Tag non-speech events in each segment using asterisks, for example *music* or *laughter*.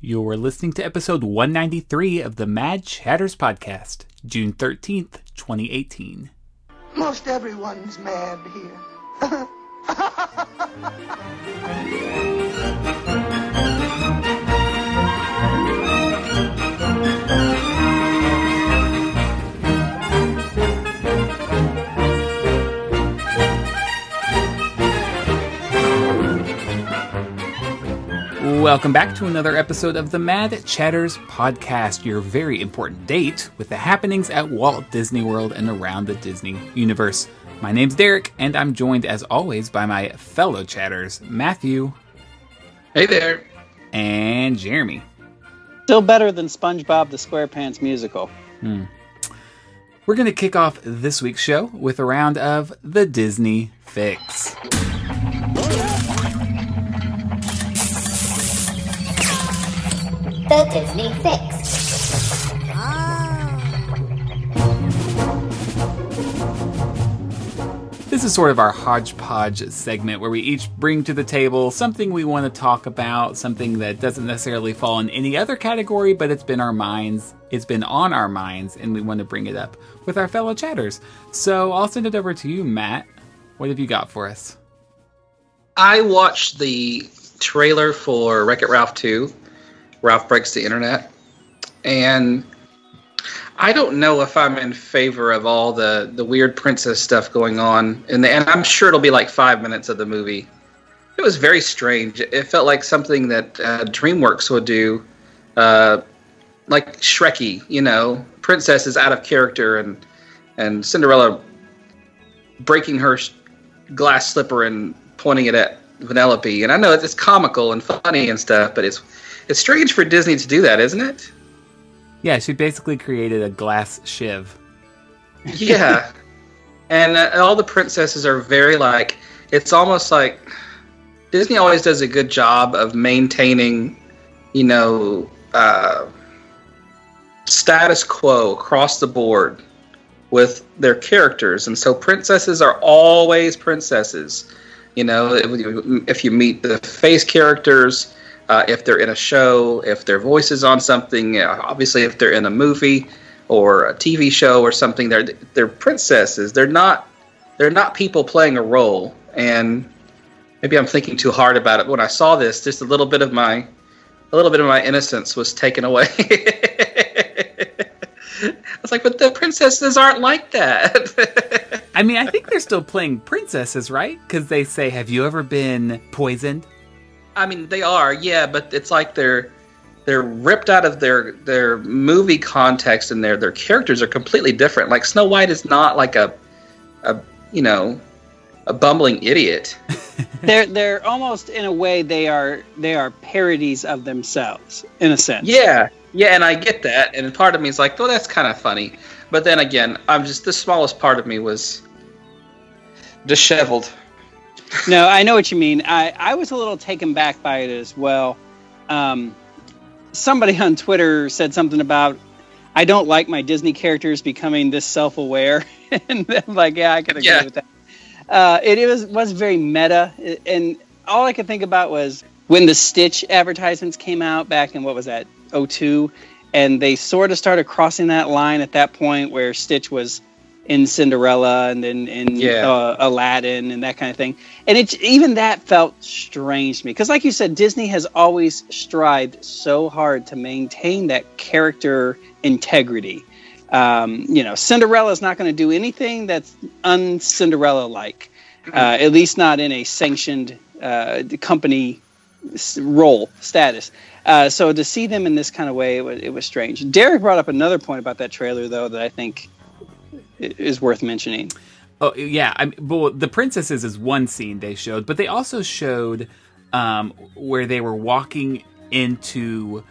You're listening to episode 193 of the Mad Chatters podcast, June 13th, 2018. Most everyone's mad here. *laughs* Welcome back to another episode of the Mad Chatters podcast, your very important date with the happenings at Walt Disney World and around the Disney universe. My name's Derek, and I'm joined as always by my fellow chatters, Matthew Hey there. and Jeremy. Still better than SpongeBob the SquarePants musical. Hmm. We're going to kick off this week's show with a round of the Disney Fix. The Disney Fix. Ah. This is sort of our hodgepodge segment where we each bring to the table something we want to talk about, something that doesn't necessarily fall in any other category, but it's been our minds, it's been on our minds, and we want to bring it up with our fellow chatters. So I'll send it over to you, Matt. What have you got for us? I watched the trailer for Wreck It Ralph 2, Ralph Breaks the Internet, and I don't know if I'm in favor of all the, the weird princess stuff going on. And, the, and I'm sure it'll be like five minutes of the movie. It was very strange. It felt like something that uh, DreamWorks would do, uh, like Shrekky, you know, princess is out of character and, and Cinderella breaking her glass slipper and pointing it at Vanellope. And I know it's comical and funny and stuff, but it's it's strange for Disney to do that, isn't it? Yeah, she basically created a glass shiv. Yeah. *laughs* and uh, all the princesses are very like it's almost like Disney always does a good job of maintaining, you know, uh, status quo across the board with their characters, and so princesses are always princesses. You know, if you, if you meet the face characters, uh, if they're in a show, if their voice is on something, uh, obviously if they're in a movie or a TV show or something, they're they're princesses. They're not they're not people playing a role. And maybe I'm thinking too hard about it. But When I saw this, just a little bit of my a little bit of my innocence was taken away. *laughs* I was like, but the princesses aren't like that. *laughs* I mean, I think they're still playing princesses, right? Because they say, Have you ever been poisoned? I mean, they are, yeah, but it's like they're they're ripped out of their their movie context, and their their characters are completely different. Like Snow White is not like a a you know a bumbling idiot. *laughs* they're they're almost in a way they are they are parodies of themselves in a sense. Yeah, yeah, and I get that, and part of me is like, oh, that's kind of funny. But then again, I'm just the smallest part of me was disheveled. *laughs* No, I know what you mean. I I was a little taken back by it as well. Um, somebody on Twitter said something about I don't like my Disney characters becoming this self-aware, *laughs* and I'm like, yeah, I can agree Yeah. with that. Uh, it, it was was very meta, and all I could think about was when the Stitch advertisements came out back in what was that 02, and they sort of started crossing that line at that point where Stitch was in Cinderella and then in Yeah. uh, Aladdin and that kind of thing. And it even that felt strange to me because, like you said, Disney has always strived so hard to maintain that character integrity. Um, you know, Cinderella is not going to do anything that's un-Cinderella like, uh, at least not in a sanctioned uh, company role status. Uh, so to see them in this kind of way, it was, it was strange. Derek brought up another point about that trailer, though, that I think is worth mentioning. Oh yeah, I well, the princesses is one scene they showed, but they also showed um, where they were walking into.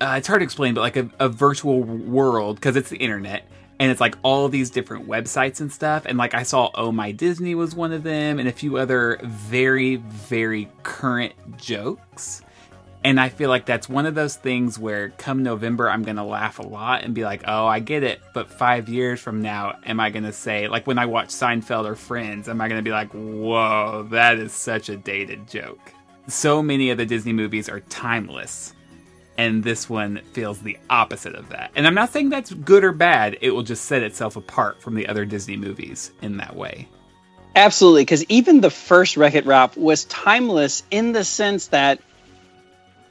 Uh, it's hard to explain, but like a, a virtual world because it's the internet, and it's like all these different websites and stuff. And like I saw, Oh My Disney was one of them, and a few other very very current jokes. And I feel like that's one of those things where come November, I'm going to laugh a lot and be like, oh, I get it. But five years from now, am I going to say, like when I watch Seinfeld or Friends, am I going to be like, whoa, that is such a dated joke? So many of the Disney movies are timeless. and this one feels the opposite of that. And I'm not saying that's good or bad. It will just set itself apart from the other Disney movies in that way. Absolutely, because even the first Wreck It Ralph was timeless in the sense that,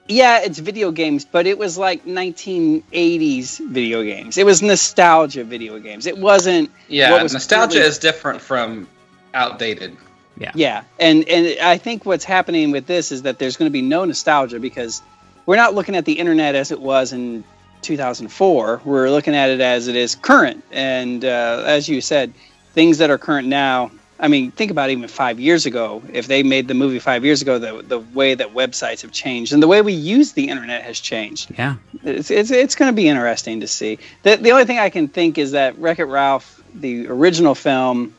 yeah, it's video games, but it was like 1980s video games. It was nostalgia video games. It wasn't. Yeah, what was nostalgia really- is different from outdated. Yeah. Yeah, and and I think what's happening with this is that there's going to be no nostalgia because we're not looking at the internet as it was in 2004. We're looking at it as it is current, and uh, as you said, things that are current now. I mean, think about even five years ago. If they made the movie five years ago, the the way that websites have changed and the way we use the internet has changed. Yeah. It's it's, it's going to be interesting to see. The the only thing I can think is that Wreck It Ralph, the original film,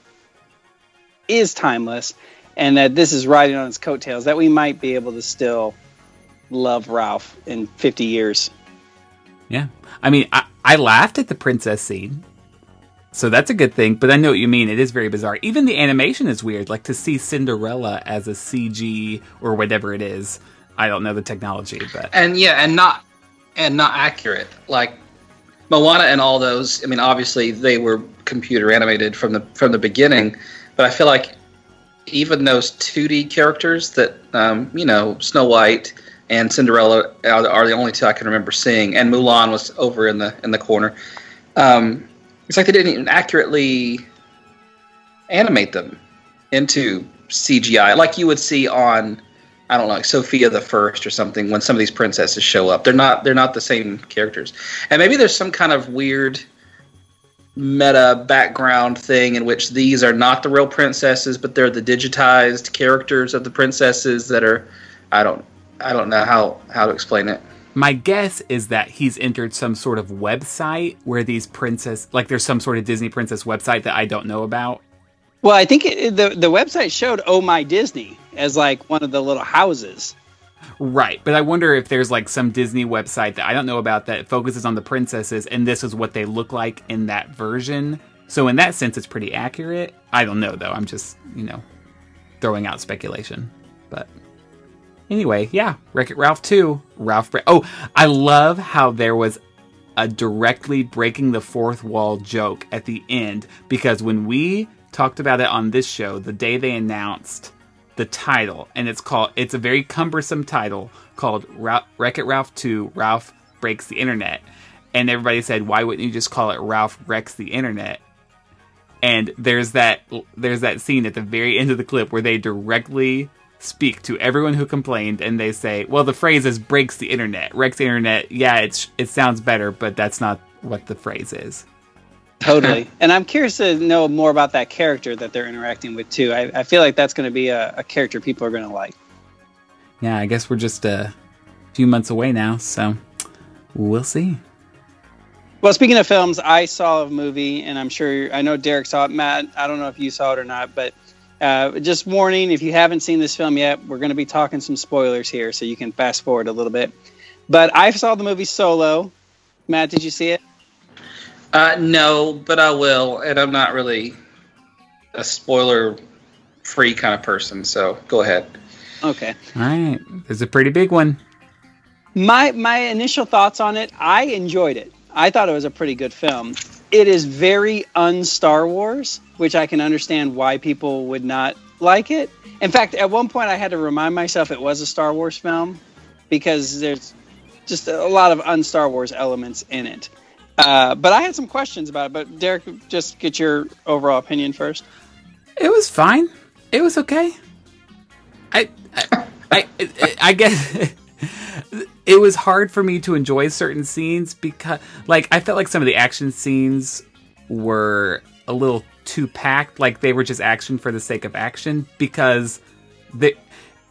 is timeless, and that this is riding on its coattails. That we might be able to still love Ralph in 50 years. Yeah. I mean, I, I laughed at the princess scene. So that's a good thing, but I know what you mean. It is very bizarre. Even the animation is weird. Like to see Cinderella as a CG or whatever it is. I don't know the technology, but and yeah, and not and not accurate. Like Moana and all those. I mean, obviously they were computer animated from the from the beginning, but I feel like even those 2D characters that um, you know Snow White and Cinderella are, are the only two I can remember seeing, and Mulan was over in the in the corner. Um, it's like they didn't even accurately animate them into CGI like you would see on I don't know, like Sofia the First or something. When some of these princesses show up, they're not they're not the same characters, and maybe there's some kind of weird meta background thing in which these are not the real princesses, but they're the digitized characters of the princesses that are. I don't I don't know how how to explain it. My guess is that he's entered some sort of website where these princess, like there's some sort of Disney princess website that I don't know about. Well, I think it, the the website showed Oh My Disney as like one of the little houses. Right, but I wonder if there's like some Disney website that I don't know about that focuses on the princesses, and this is what they look like in that version. So in that sense, it's pretty accurate. I don't know though. I'm just you know throwing out speculation. But anyway, yeah, Wreck It Ralph two, Ralph. Bre- oh, I love how there was a directly breaking the fourth wall joke at the end because when we talked about it on this show, the day they announced the title, and it's called it's a very cumbersome title called Ra- Wreck It Ralph 2 Ralph Breaks the Internet. And everybody said, why wouldn't you just call it Ralph Wrecks the Internet? And there's that there's that scene at the very end of the clip where they directly speak to everyone who complained and they say, well, the phrase is breaks the internet. Wrecks the internet. Yeah, it's it sounds better, but that's not what the phrase is. Totally. and I'm curious to know more about that character that they're interacting with too. I, I feel like that's going to be a, a character people are going to like. Yeah, I guess we're just a few months away now, so we'll see. Well, speaking of films, I saw a movie, and I'm sure I know Derek saw it. Matt, I don't know if you saw it or not, but uh, just warning: if you haven't seen this film yet, we're going to be talking some spoilers here, so you can fast forward a little bit. But I saw the movie Solo. Matt, did you see it? Uh, no, but I will, and I'm not really a spoiler free kind of person. So go ahead. Okay. All right, there's a pretty big one. My my initial thoughts on it, I enjoyed it. I thought it was a pretty good film. It is very un Star Wars, which I can understand why people would not like it. In fact, at one point I had to remind myself it was a Star Wars film because there's just a lot of un Star Wars elements in it. Uh, but I had some questions about it. But Derek, just get your overall opinion first. It was fine. It was okay. I I I, I, I guess *laughs* it was hard for me to enjoy certain scenes because like I felt like some of the action scenes were a little too packed like they were just action for the sake of action because the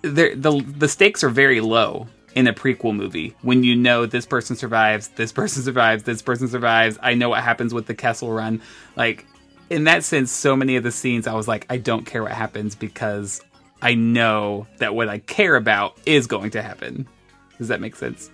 the the, stakes are very low in a prequel movie when you know this person survives, this person *laughs* survives, this person survives. I know what happens with the Kessel Run. Like in that sense, so many of the scenes I was like, I don't care what happens because I know that what I care about is going to happen. Does that make sense?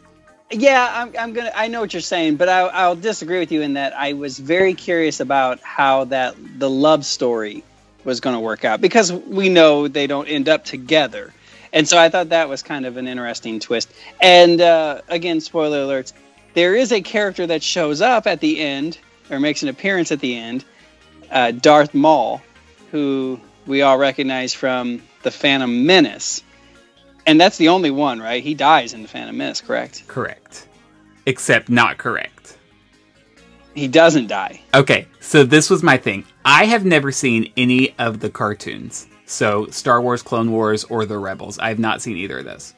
Yeah, I'm, I'm gonna. I know what you're saying, but I, I'll disagree with you in that I was very curious about how that the love story was going to work out because we know they don't end up together, And so I thought that was kind of an interesting twist. And uh, again, spoiler alerts: there is a character that shows up at the end or makes an appearance at the end, uh, Darth Maul, who we all recognize from the Phantom Menace. And that's the only one, right? He dies in the Phantom Menace, correct? Correct. Except not correct. He doesn't die. Okay, so this was my thing. I have never seen any of the cartoons. So, Star Wars, Clone Wars, or The Rebels. I have not seen either of those.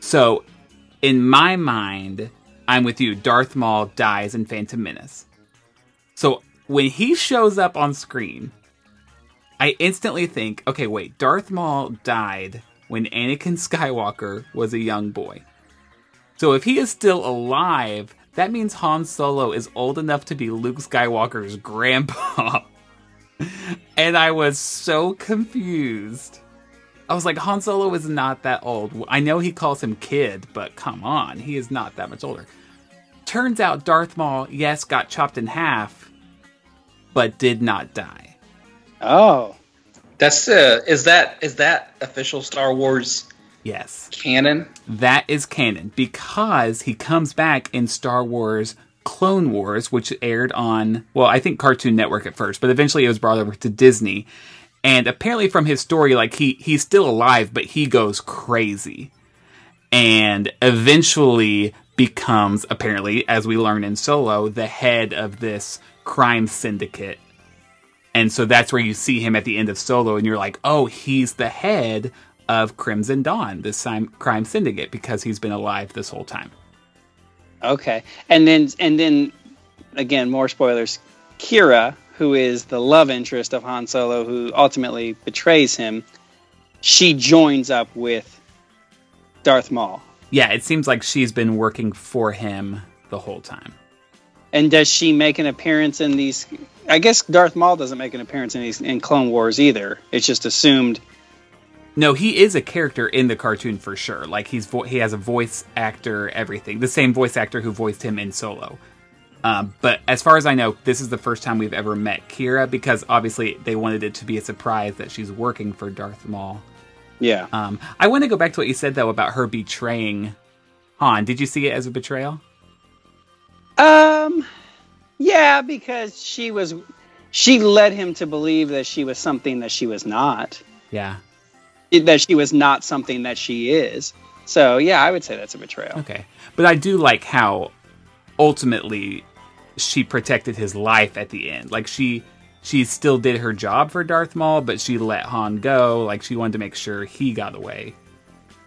So, in my mind, I'm with you. Darth Maul dies in Phantom Menace. So, when he shows up on screen, I instantly think, okay, wait, Darth Maul died when Anakin Skywalker was a young boy. So, if he is still alive, that means Han Solo is old enough to be Luke Skywalker's grandpa. *laughs* and I was so confused. I was like, Han Solo is not that old. I know he calls him kid, but come on, he is not that much older. Turns out Darth Maul, yes, got chopped in half, but did not die. Oh, That's uh, is that is that official Star Wars Yes. canon? That is canon because he comes back in Star Wars Clone Wars, which aired on, well, I think Cartoon Network at first, but eventually it was brought over to Disney. And apparently, from his story, like he he's still alive, but he goes crazy, and eventually becomes apparently, as we learn in Solo, the head of this crime syndicate. And so that's where you see him at the end of Solo, and you're like, oh, he's the head of Crimson Dawn, this crime syndicate, because he's been alive this whole time. okay. And then and then again, more spoilers. Qi'ra, who is the love interest of Han Solo, who ultimately betrays him, she joins up with Darth Maul. Yeah, it seems like she's been working for him the whole time. And does she make an appearance in these? I guess Darth Maul doesn't make an appearance in these in Clone Wars either. It's just assumed. No, he is a character in the cartoon for sure. Like he's vo- he has a voice actor, everything. The same voice actor who voiced him in Solo. Um, but as far as I know, this is the first time we've ever met Qi'ra because obviously they wanted it to be a surprise that she's working for Darth Maul. Yeah. Um, I want to go back to what you said though about her betraying Han. Did you see it as a betrayal? Um, yeah, because she was, she led him to believe that she was something that she was not, Yeah. that she was not something that she is. So yeah, I would say that's a betrayal. Okay. But I do like how ultimately she protected his life at the end. Like she she still did her job for Darth Maul, but she let Han go. Like she wanted to make sure he got away.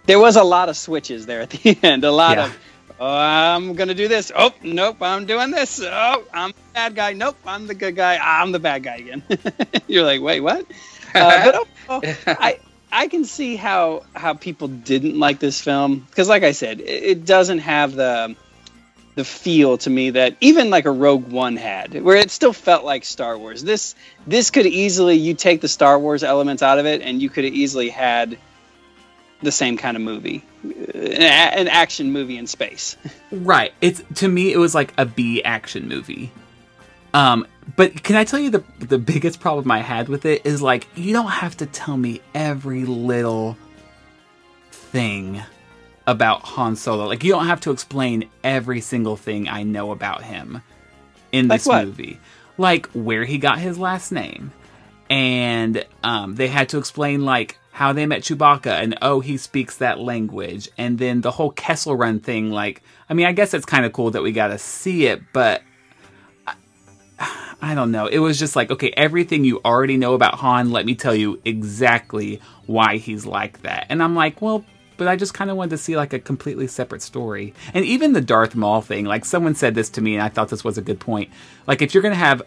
There was a lot of switches there at the *laughs* end. A lot Yeah. of, oh, I'm gonna do this. Oh, nope, I'm doing this. Oh, I'm the bad guy. Nope, I'm the good guy. I'm the bad guy again. *laughs* You're like, wait, what? Uh, but *laughs* oh, I I can see how how people didn't like this film because, like I said, it, it doesn't have the the feel to me that even like a Rogue One had, where it still felt like Star Wars. This this could easily you take the Star Wars elements out of it, and you could have easily had the same kind of movie, an, a- an action movie in space. *laughs* Right. It's to me it was like a B action movie. Um but can I tell you the the biggest problem I had with it is like you don't have to tell me every little thing about Han Solo. Like you don't have to explain every single thing I know about him in Like this what? movie. Like where he got his last name. And um, they had to explain like how they met Chewbacca and oh he speaks that language. And then the whole Kessel Run thing like I mean I guess it's kind of cool that we got to see it but I, I don't know. It was just like okay everything you already know about Han let me tell you exactly why he's like that. And I'm like well but I just kind of wanted to see like a completely separate story. And even the Darth Maul thing like someone said this to me and I thought this was a good point. Like if you're going to have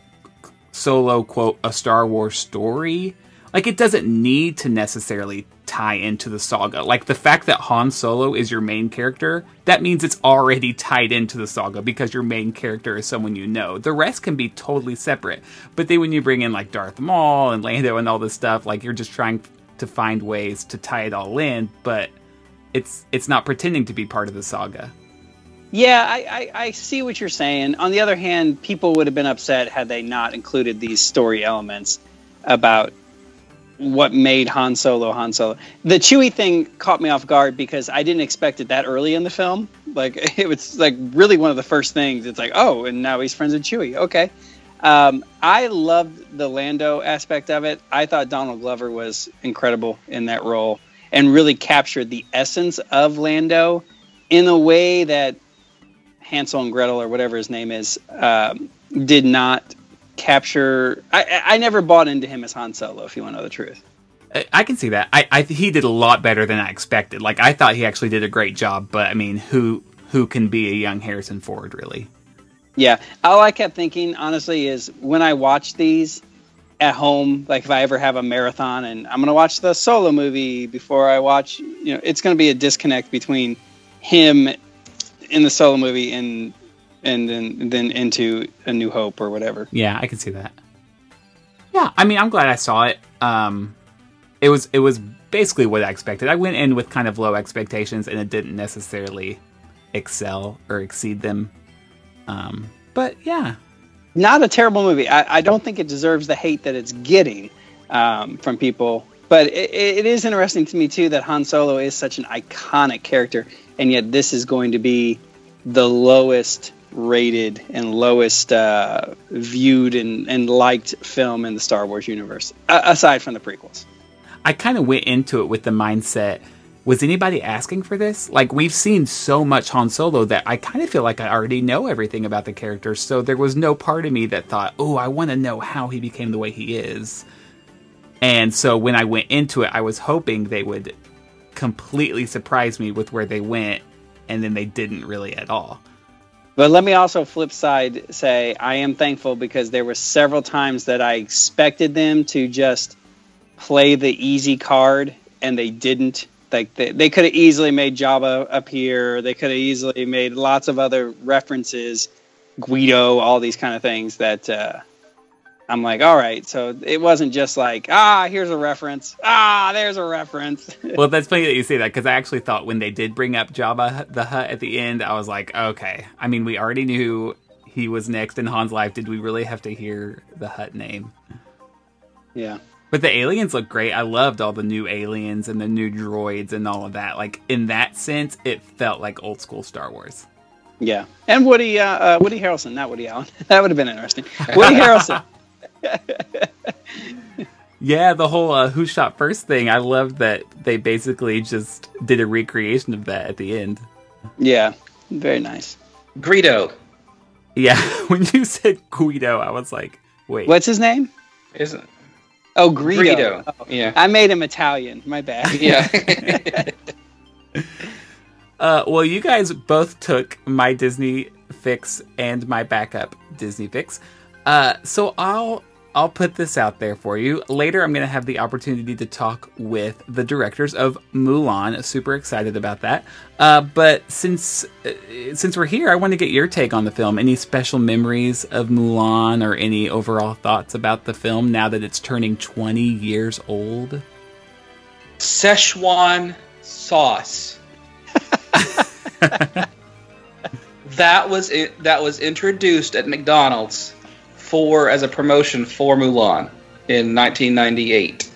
solo quote a Star Wars story. Like it doesn't need to necessarily tie into the saga. Like the fact that Han Solo is your main character, that means it's already tied into the saga because your main character is someone you know. The rest can be totally separate. But then when you bring in like Darth Maul and Lando and all this stuff, like you're just trying to find ways to tie it all in, but it's it's not pretending to be part of the saga. Yeah, I, I, I see what you're saying. On the other hand, people would have been upset had they not included these story elements about what made Han Solo Han Solo. The Chewie thing caught me off guard because I didn't expect it that early in the film. Like *laughs* it was like really one of the first things. It's like, oh, and now he's friends with Chewie. Okay. Um, I loved the Lando aspect of it. I thought Donald Glover was incredible in that role and really captured the essence of Lando in a way that Hansel and Gretel or whatever his name is um, did not capture. I, I never bought into him as Han Solo. If you want to know the truth. I- I can see that. I, I he did a lot better than I expected. Like I thought he actually did a great job, but I mean, who who can be a young Harrison Ford really? Yeah, all I kept thinking honestly is when I watch these at home, like if I ever have a marathon and I'm gonna watch the solo movie before I watch, you know, it's gonna be a disconnect between him in the solo movie and and then then into A New Hope or whatever. Yeah, I can see that. Yeah, I mean, I'm glad I saw it. Um, it was it was basically what I expected. I went in with kind of low expectations, and it didn't necessarily excel or exceed them. Um, but yeah, Not a terrible movie. I, I don't think it deserves the hate that it's getting um, from people. But it, it is interesting to me too that Han Solo is such an iconic character, and yet this is going to be the lowest rated and lowest uh, viewed and, and liked film in the Star Wars universe, aside from the prequels. I kind of went into it with the mindset was anybody asking for this? Like, we've seen so much Han Solo that I kind of feel like I already know everything about the character, so there was no part of me that thought, oh, I want to know how he became the way he is. And so when I went into it, I was hoping they would completely surprise me with where they went, and then they didn't really at all. But let me also flip side say I am thankful because there were several times that I expected them to just play the easy card and they didn't. Like they, they could have easily made Jabba appear. They could have easily made lots of other references, Guido, all these kind of things that uh, I'm like, all right. So it wasn't just like, ah, here's a reference. Ah, there's a reference. *laughs* well, that's funny that you say that because I actually thought when they did bring up Jabba the Hutt at the end, I was like, okay. I mean, we already knew he was next in Han's life. Did we really have to hear the Hutt name? yeah. But the aliens look great. I loved all the new aliens and the new droids and all of that. Like in that sense, it felt like old school Star Wars. Yeah, and Woody uh, uh, Woody Harrelson, not Woody Allen. *laughs* that would have been interesting. Woody Harrelson. *laughs* Yeah, the whole uh, "Who Shot First thing. I love that they basically just did a recreation of that at the end. Yeah, very nice. Greedo. Yeah, *laughs* when you said Guido, I was like, wait. What's his name? Isn't Oh, Greedo. Greedo. Oh, Yeah. I made him Italian. My bad. Yeah. *laughs* *laughs* Uh, well, you guys both took my Disney fix and my backup Disney fix. Uh, so I'll I'll put this out there for you. Later, I'm going to have the opportunity to talk with the directors of Mulan. Super excited about that. Uh, but since uh, since we're here, I want to get your take on the film. Any special memories of Mulan, or any overall thoughts about the film now that it's turning 20 years old? Szechuan sauce. *laughs* that was it, that was introduced at McDonald's for as a promotion for Mulan in 1998,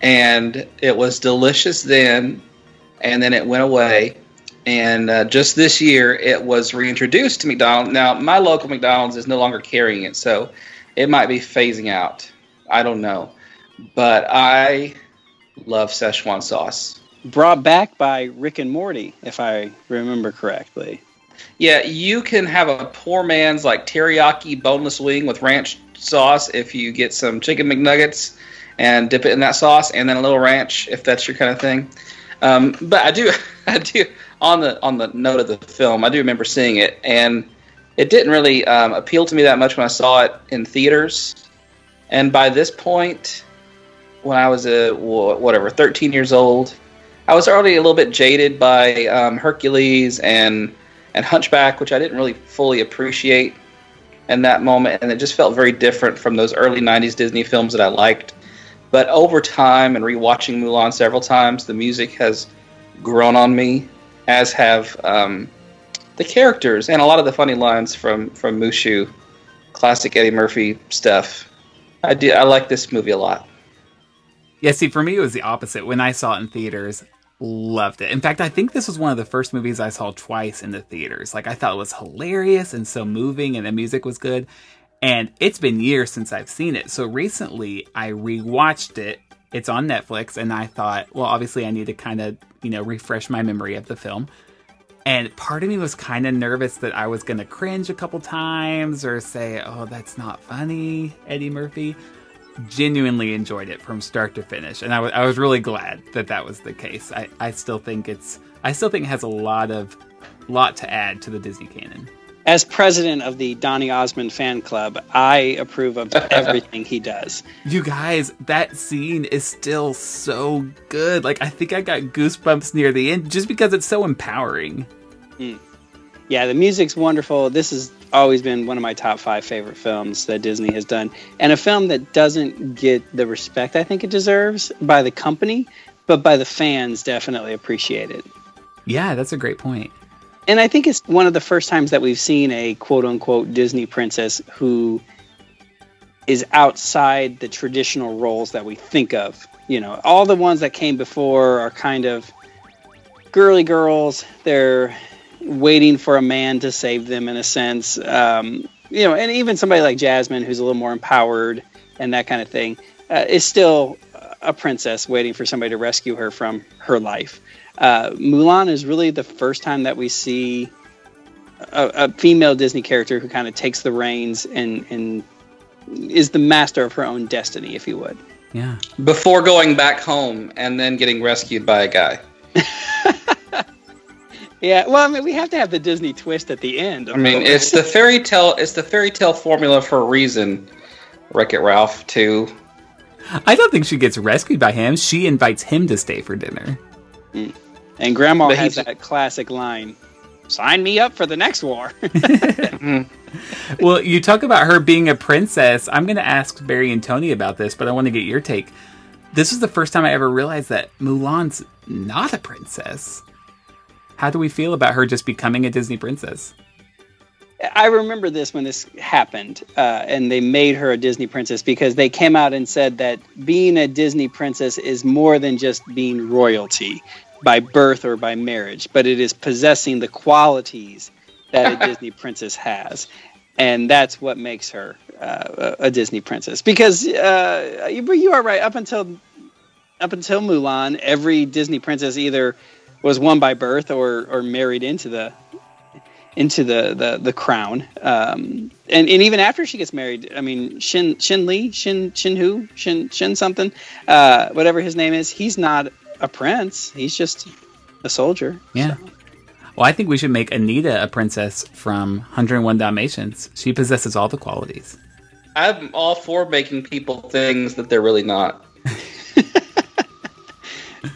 and it was delicious then, and then it went away. And uh, just this year, it was reintroduced to McDonald's. Now, my local McDonald's is no longer carrying it, so it might be phasing out. I don't know, but I love Szechuan sauce. Brought back by Rick and Morty, if I remember correctly. Yeah, you can have a poor man's like teriyaki boneless wing with ranch sauce if you get some chicken McNuggets and dip it in that sauce, and then a little ranch if that's your kind of thing. Um, but I do, *laughs* I do on the on the note of the film, I do remember seeing it, and it didn't really um, appeal to me that much when I saw it in theaters. And by this point, when I was a whatever 13 years old, I was already a little bit jaded by um, Hercules and and Hunchback, which I didn't really fully appreciate in that moment, and it just felt very different from those early '90s Disney films that I liked. But over time and rewatching Mulan several times, the music has grown on me, as have um, the characters and a lot of the funny lines from from Mushu, classic Eddie Murphy stuff. I do I like this movie a lot. Yeah, see, for me, it was the opposite. When I saw it in theaters, loved it. In fact, I think this was one of the first movies I saw twice in the theaters. Like, I thought it was hilarious and so moving, and the music was good. And it's been years since I've seen it. So recently, I rewatched it. It's on Netflix, and I thought, well, obviously, I need to kind of, you know, refresh my memory of the film. And part of me was kind of nervous that I was going to cringe a couple times or say, oh, that's not funny, Eddie Murphy genuinely enjoyed it from start to finish, and I, w- I was really glad that that was the case. I, I still think it's I still think it has a lot of lot to add to the Disney canon. As president of the Donny Osmond fan club, I approve of *laughs* everything he does. You guys, that scene is still so good. Like I think I got goosebumps near the end just because it's so empowering. Mm. Yeah, the music's wonderful. This has always been one of my top five favorite films that Disney has done, and a film that doesn't get the respect I think it deserves by the company, but by the fans definitely appreciate it. Yeah, that's a great point. And I think it's one of the first times that we've seen a quote unquote Disney princess who is outside the traditional roles that we think of. You know, all the ones that came before are kind of girly girls. They're waiting for a man to save them in a sense. Um, you know, and even somebody like Jasmine, who's a little more empowered and that kind of thing, uh, is still a princess waiting for somebody to rescue her from her life. Uh, Mulan is really the first time that we see a, a female Disney character who kind of takes the reins and, and is the master of her own destiny, if you would. Yeah. Before going back home and then getting rescued by a guy. *laughs* Yeah, well, I mean, we have to have the Disney twist at the end. I mean, it's the fairy tale. It's the fairy tale formula for a reason. Wreck It Ralph too. I don't think she gets rescued by him. She invites him to stay for dinner. Mm. And Grandma but has that classic line: "Sign me up for the next war." *laughs* well, you talk about her being a princess. I'm going to ask Barry and Tony about this, but I want to get your take. This is the first time I ever realized that Mulan's not a princess. How do we feel about her just becoming a Disney princess? I remember this when this happened, uh, and they made her a Disney princess because they came out and said that being a Disney princess is more than just being royalty by birth or by marriage, but it is possessing the qualities that a *laughs* Disney princess has, and that's what makes her uh, a Disney princess. Because uh, you, you are right. Up until up until Mulan, every Disney princess either was won by birth or or married into the into the the, the crown. Um, and, and even after she gets married, I mean Shin Shin Lee, Shin Shin who Shin Shin something, uh, whatever his name is, he's not a prince. He's just a soldier. Yeah. So. Well, I think we should make Anita a princess from 101 Dalmatians. She possesses all the qualities. I'm all for making people things that they're really not. *laughs*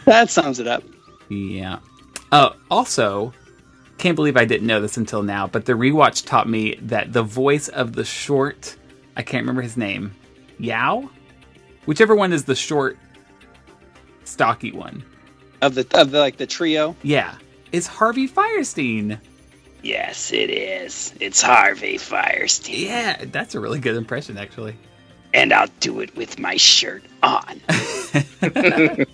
that sums it up. Yeah. Uh, also, can't believe I didn't know this until now, but the rewatch taught me that the voice of the short, I can't remember his name, Yao, whichever one is the short, stocky one of the of the, like the trio. Yeah, is Harvey Fierstein. Yes, it is. It's Harvey Fierstein. Yeah, that's a really good impression, actually and I'll do it with my shirt on. *laughs*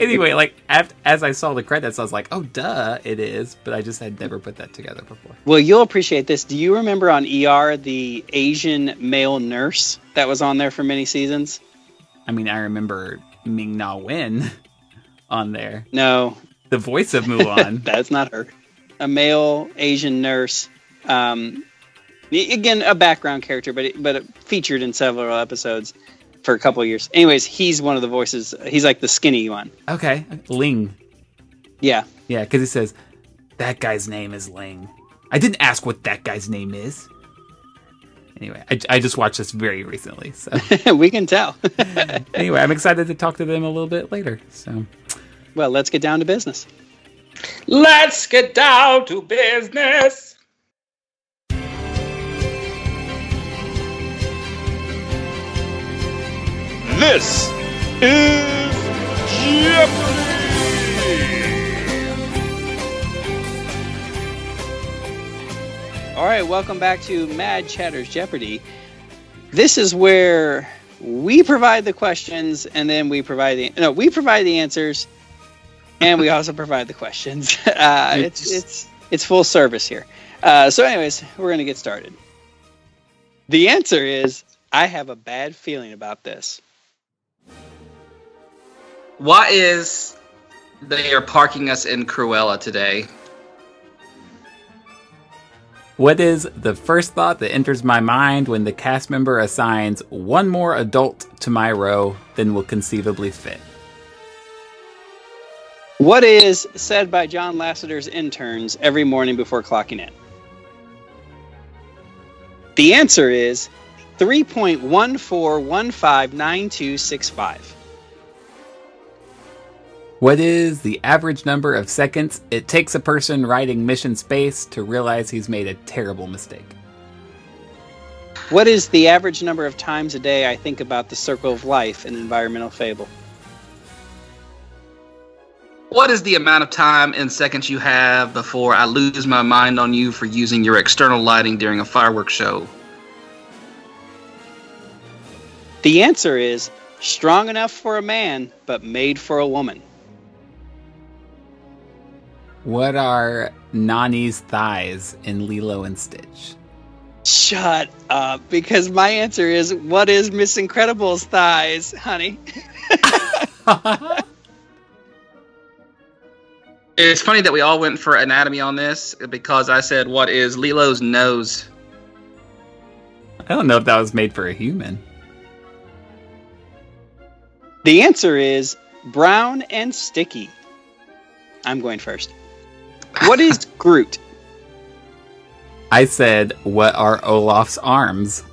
anyway, like as I saw the credits, I was like, "Oh, duh, it is," but I just had never put that together before. Well, you'll appreciate this. Do you remember on ER the Asian male nurse that was on there for many seasons? I mean, I remember Ming Na Wen on there. No, the voice of Mulan. *laughs* That's not her. A male Asian nurse. Um, Again, a background character, but but featured in several episodes for a couple years. Anyways, he's one of the voices. He's like the skinny one. Okay, Ling. Yeah, yeah, because it says that guy's name is Ling. I didn't ask what that guy's name is. Anyway, I, I just watched this very recently, so *laughs* we can tell. *laughs* anyway, I'm excited to talk to them a little bit later. So, well, let's get down to business. Let's get down to business. This is Jeopardy! All right, welcome back to Mad Chatter's Jeopardy. This is where we provide the questions and then we provide the no we provide the answers and we also provide the questions. *laughs* Uh, it's it's it's full service here. Uh, so anyways we're gonna get started. The answer is i have a bad feeling about this Why is they are parking us in Cruella today? What is the first thought that enters my mind when the cast member assigns one more adult to my row than will conceivably fit? what is said by john lasseter's interns every morning before clocking in the answer is 3.14159265 What is the average number of seconds it takes a person riding mission space to realize he's made a terrible mistake? What is the average number of times a day I think about the circle of life in environmental fable? What is the amount of time in seconds you have before I lose my mind on you for using your external lighting during a fireworks show? The answer is strong enough for a man, but made for a woman. What are Nani's thighs in Lilo and Stitch? Shut up, because my answer is what is Miss Incredible's thighs, honey? *laughs* It's funny that we all went for anatomy on this because I said, "What is Lilo's nose?" I don't know if that was made for a human. The answer is brown and sticky. I'm going first. What is Groot? I said, What are Olaf's arms? *laughs*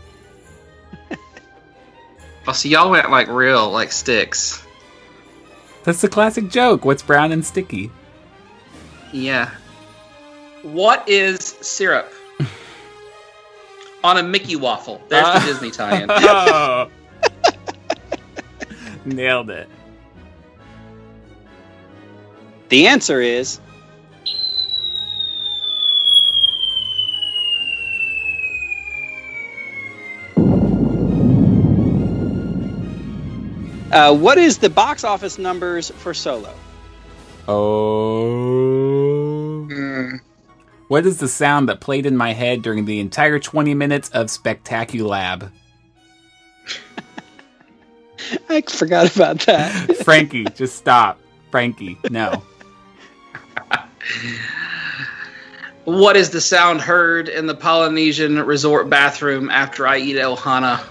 Oh, so y'all went like real, like sticks. That's the classic joke. What's brown and sticky? Yeah. What is syrup? *laughs* On a Mickey waffle. There's Uh. the Disney tie-in. Oh. *laughs* Nailed it. The answer is Uh, what is the box office numbers for Solo? Oh. Hmm. What is the sound that played in my head during the entire 20 minutes of Spectaculab? *laughs* I forgot about that. *laughs* Frankie, just stop. Frankie, no. What is the sound heard in the Polynesian resort bathroom after I eat Ohana?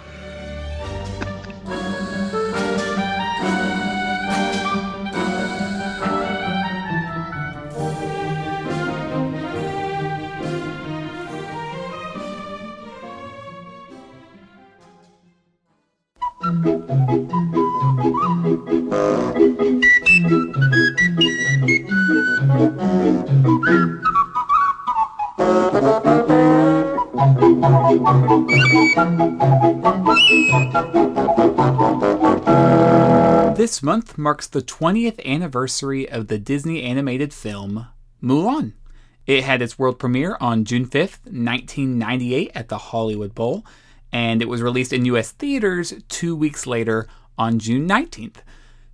This month marks the 20th anniversary of the Disney animated film Mulan. It had its world premiere on June 5th, 1998, at the Hollywood Bowl, and it was released in US theaters two weeks later on June 19th.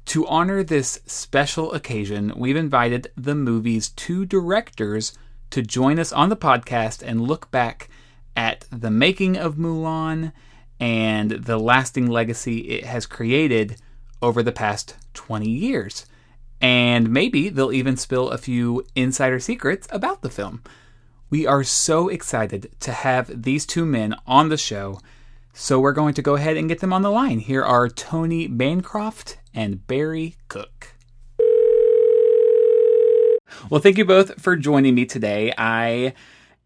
To honor this special occasion, we've invited the movie's two directors to join us on the podcast and look back at the making of Mulan and the lasting legacy it has created over the past 20 years. And maybe they'll even spill a few insider secrets about the film. We are so excited to have these two men on the show, so we're going to go ahead and get them on the line. Here are Tony Bancroft and Barry Cook. Well, thank you both for joining me today. I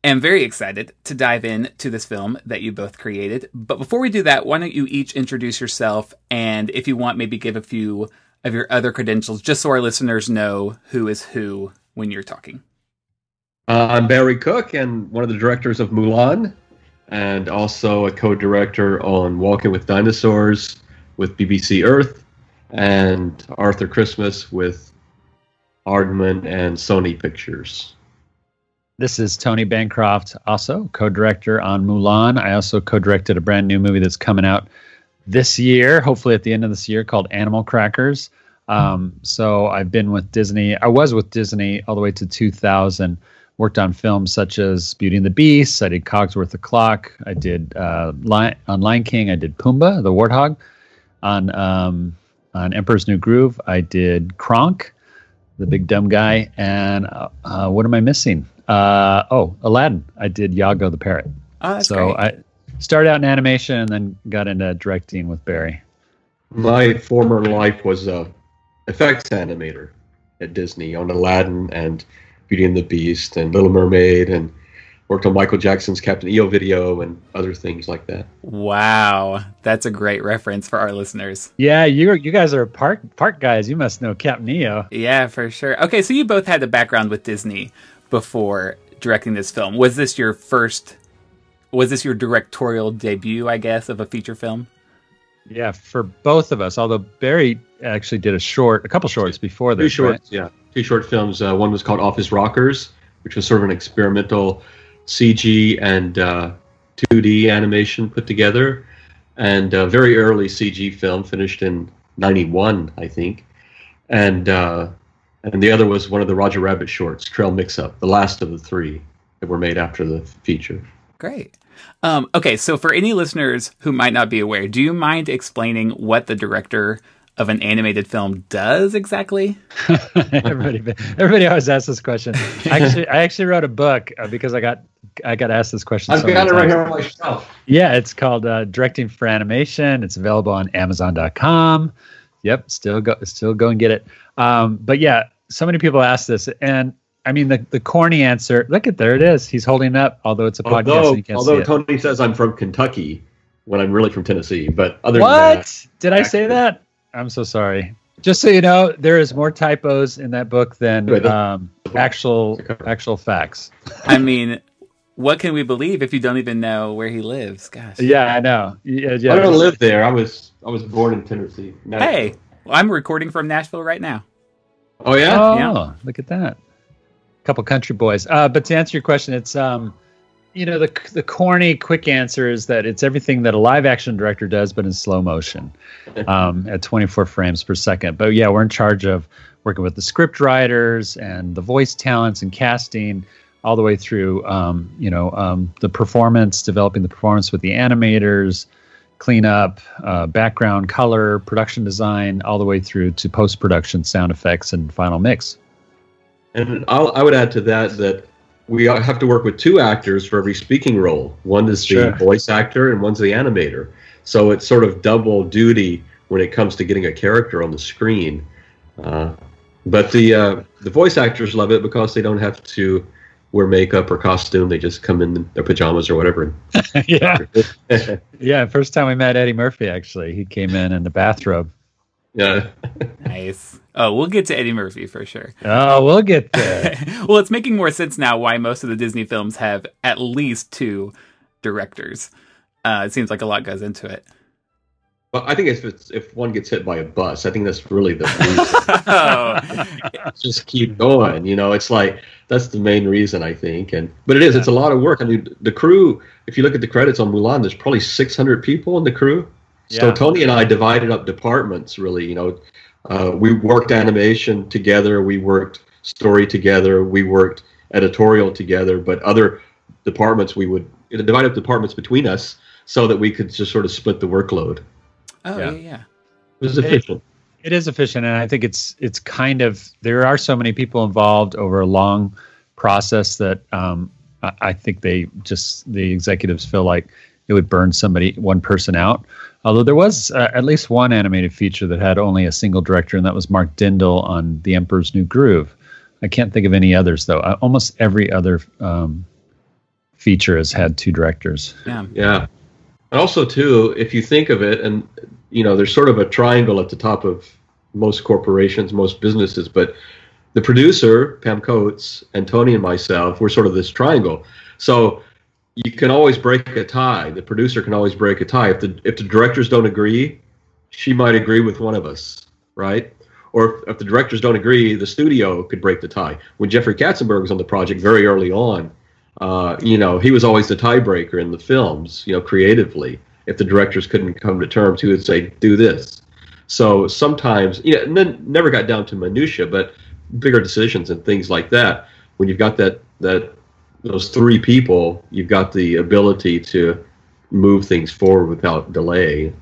am very excited to dive into this film that you both created. But before we do that, why don't you each introduce yourself and if you want, maybe give a few of your other credentials just so our listeners know who is who when you're talking. Uh, I'm Barry Cook and one of the directors of Mulan, and also a co-director on Walking with Dinosaurs with BBC Earth, and Arthur Christmas with Aardman and Sony Pictures. This is Tony Bancroft, also co director on Mulan. I also co directed a brand new movie that's coming out this year, hopefully at the end of this year, called Animal Crackers. Um, so I've been with Disney. I was with Disney all the way to 2000. Worked on films such as Beauty and the Beast. I did Cogsworth the Clock. I did uh, Lion, on Lion King. I did Pumbaa the Warthog. On um, on Emperor's New Groove, I did Kronk, the big dumb guy. And uh, uh, what am I missing? Uh, oh, Aladdin. I did Iago the Parrot. Oh, that's so great. I started out in animation and then got into directing with Barry. My former life was a effects animator at Disney on Aladdin and Beauty and the Beast and Little Mermaid and worked on Michael Jackson's Captain EO video and other things like that. wow, that's a great reference for our listeners. Yeah, you you guys are park park guys. You must know Captain EO. Yeah, for sure. Okay, so you both had a background with Disney before directing this film. Was this your first? Was this your directorial debut? I guess of a feature film. Yeah, for both of us. Although Barry actually did a short, a couple shorts before Two this. right? yeah, two short films. Uh, one was called Off His Rockers, which was sort of an experimental CG and uh, 2D animation put together, and a very early CG film finished in '91, I think, and uh, and the other was one of the Roger Rabbit shorts, Trail Mix Up, the last of the three that were made after the feature. Great. Um, okay, so for any listeners who might not be aware, do you mind explaining what the director of an animated film does exactly? *laughs* *laughs* everybody, everybody always asks this question. Actually, I actually wrote a book uh, because I got I got asked this question. I've so got many it right here on my shelf. Yeah, it's called uh, Directing for Animation. It's available on Amazon.com. Yep, still go, still go and get it. Um, but yeah, so many people ask this, and I mean the the corny answer. Look at there it is. He's holding it up, although it's a podcast Although, and you can't although see it. Tony says I'm from Kentucky when I'm really from Tennessee, but other than What that, did I say that? I'm so sorry. Just so you know, there is more typos in that book than Right, um, actual actual facts. I mean, what can we believe if you don't even know where he lives? Gosh. Yeah, I know. Yeah, yeah. I don't live there. I was I was born in Tennessee. Nashville. Hey, well, I'm recording from Nashville right now. Oh yeah. Oh, Yeah. look at that. A Couple country boys. Uh, but to answer your question, it's um, you know, the the corny quick answer is that it's everything that a live action director does, but in slow motion, *laughs* um, at 24 frames per second. But yeah, we're in charge of working with the script writers and the voice talents and casting, all the way through, um, you know, um, the performance, developing the performance with the animators, cleanup, uh, background, color, production design, all the way through to post production, sound effects, and final mix. And I'll, I would add to that that we have to work with two actors for every speaking role. One is Sure. the voice actor, and one's the animator. So it's sort of double duty when it comes to getting a character on the screen. Uh, but the uh, the voice actors love it because they don't have to wear makeup or costume. They just come in their pajamas or whatever. *laughs* yeah. *laughs* Yeah. First time we met Eddie Murphy, actually, he came in in the bathrobe. yeah. *laughs* Nice. Oh, we'll get to Eddie Murphy for sure. Oh, we'll get there. well, it's making more sense now why most of the Disney films have at least two directors. Uh, it seems like a lot goes into it. Well, I think if it's, if one gets hit by a bus, I think that's really the reason. oh, just keep going. You know, it's like that's the main reason I think. And but it is. It's a lot of work. I mean, the crew. If you look at the credits on Mulan, there's probably 600 people in the crew. So Yeah. Tony and I divided up departments. Really, you know, uh, we worked animation together. We worked story together. We worked editorial together. But other departments, we would you know, divide up departments between us so that we could just sort of split the workload. oh Yeah. yeah, yeah. It was efficient. It is efficient, and I think it's it's kind of there are so many people involved over a long process that um, I, I think they just the executives feel like it would burn somebody one person out. Although there was uh, at least one animated feature that had only a single director, and that was Mark Dindal on The Emperor's New Groove. I can't think of any others though. Uh, almost every other um, feature has had two directors. Yeah. Yeah. And also too, if you think of it, and you know, there's sort of a triangle at the top of most corporations, most businesses, but the producer, Pam Coates, and Tony and myself, we're sort of this triangle. So you can always break a tie. The producer can always break a tie. If the if the directors don't agree, she might agree with one of us, right? Or if, if the directors don't agree, the studio could break the tie. When Jeffrey Katzenberg was on the project very early on, uh, you know, he was always the tiebreaker in the films, you know, creatively. If the directors couldn't come to terms, he would say, "Do this." So sometimes, yeah, and then never got down to minutia, but bigger decisions and things like that. When you've got that that those three people, you've got the ability to move things forward without delay.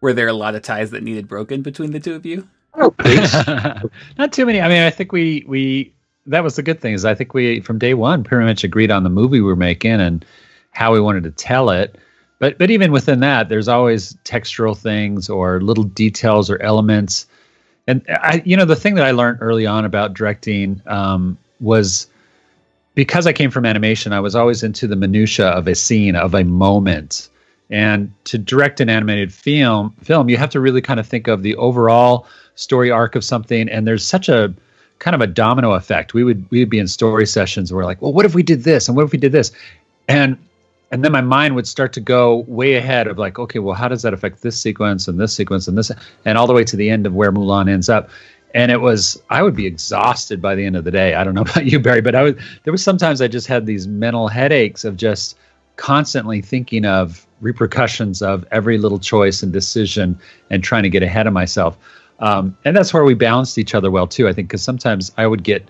Were there a lot of ties that needed broken between the two of you? *laughs* Not too many. I mean, I think we we that was the good thing is I think we from day one pretty much agreed on the movie we were making and how we wanted to tell it. But but even within that, there's always textural things or little details or elements. And I, you know, the thing that I learned early on about directing um, was because I came from animation, I was always into the minutia of a scene, of a moment. And to direct an animated film, film, you have to really kind of think of the overall story arc of something. And there's such a kind of a domino effect. We would we would be in story sessions where we're like, well, what if we did this and what if we did this, and and then my mind would start to go way ahead of like, okay, well, how does that affect this sequence and this sequence and this, and all the way to the end of where Mulan ends up. And it was, I would be exhausted by the end of the day. I don't know *laughs* about you, Barry, but I was, there was sometimes I just had these mental headaches of just constantly thinking of repercussions of every little choice and decision and trying to get ahead of myself. Um, and that's where we balanced each other well too. I think because sometimes I would get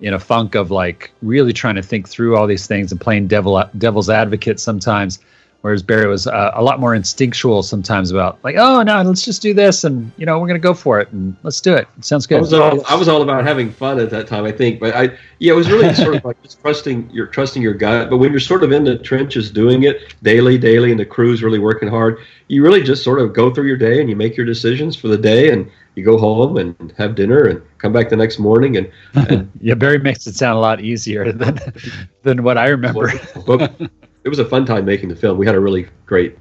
in a funk of like really trying to think through all these things and playing devil devil's advocate sometimes whereas barry was uh, a lot more instinctual sometimes about like oh no let's just do this and you know we're gonna go for it and let's do it, it sounds good. I was, all, I was all about having fun at that time i think but i yeah it was really sort of *laughs* like just trusting your trusting your gut but when you're sort of in the trenches doing it daily daily and the crew's really working hard you really just sort of go through your day and you make your decisions for the day and you go home and have dinner and come back the next morning and, and *laughs* yeah barry makes it sound a lot easier *laughs* than than what i remember. But it was a fun time making the film. We had a really great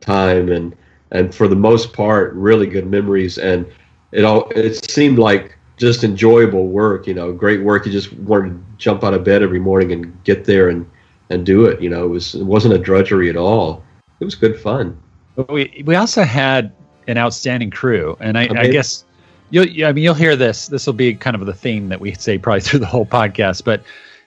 time and and for the most part really good memories. And it all it seemed like just enjoyable work you know great work. You just wanted to jump out of bed every morning and get there and and do it. You know it was it wasn't a drudgery at all. It was good fun. We we also had an outstanding crew, and I, I guess you'll. I mean, you'll hear this. This will be kind of the theme that we say probably *laughs* through the whole podcast. But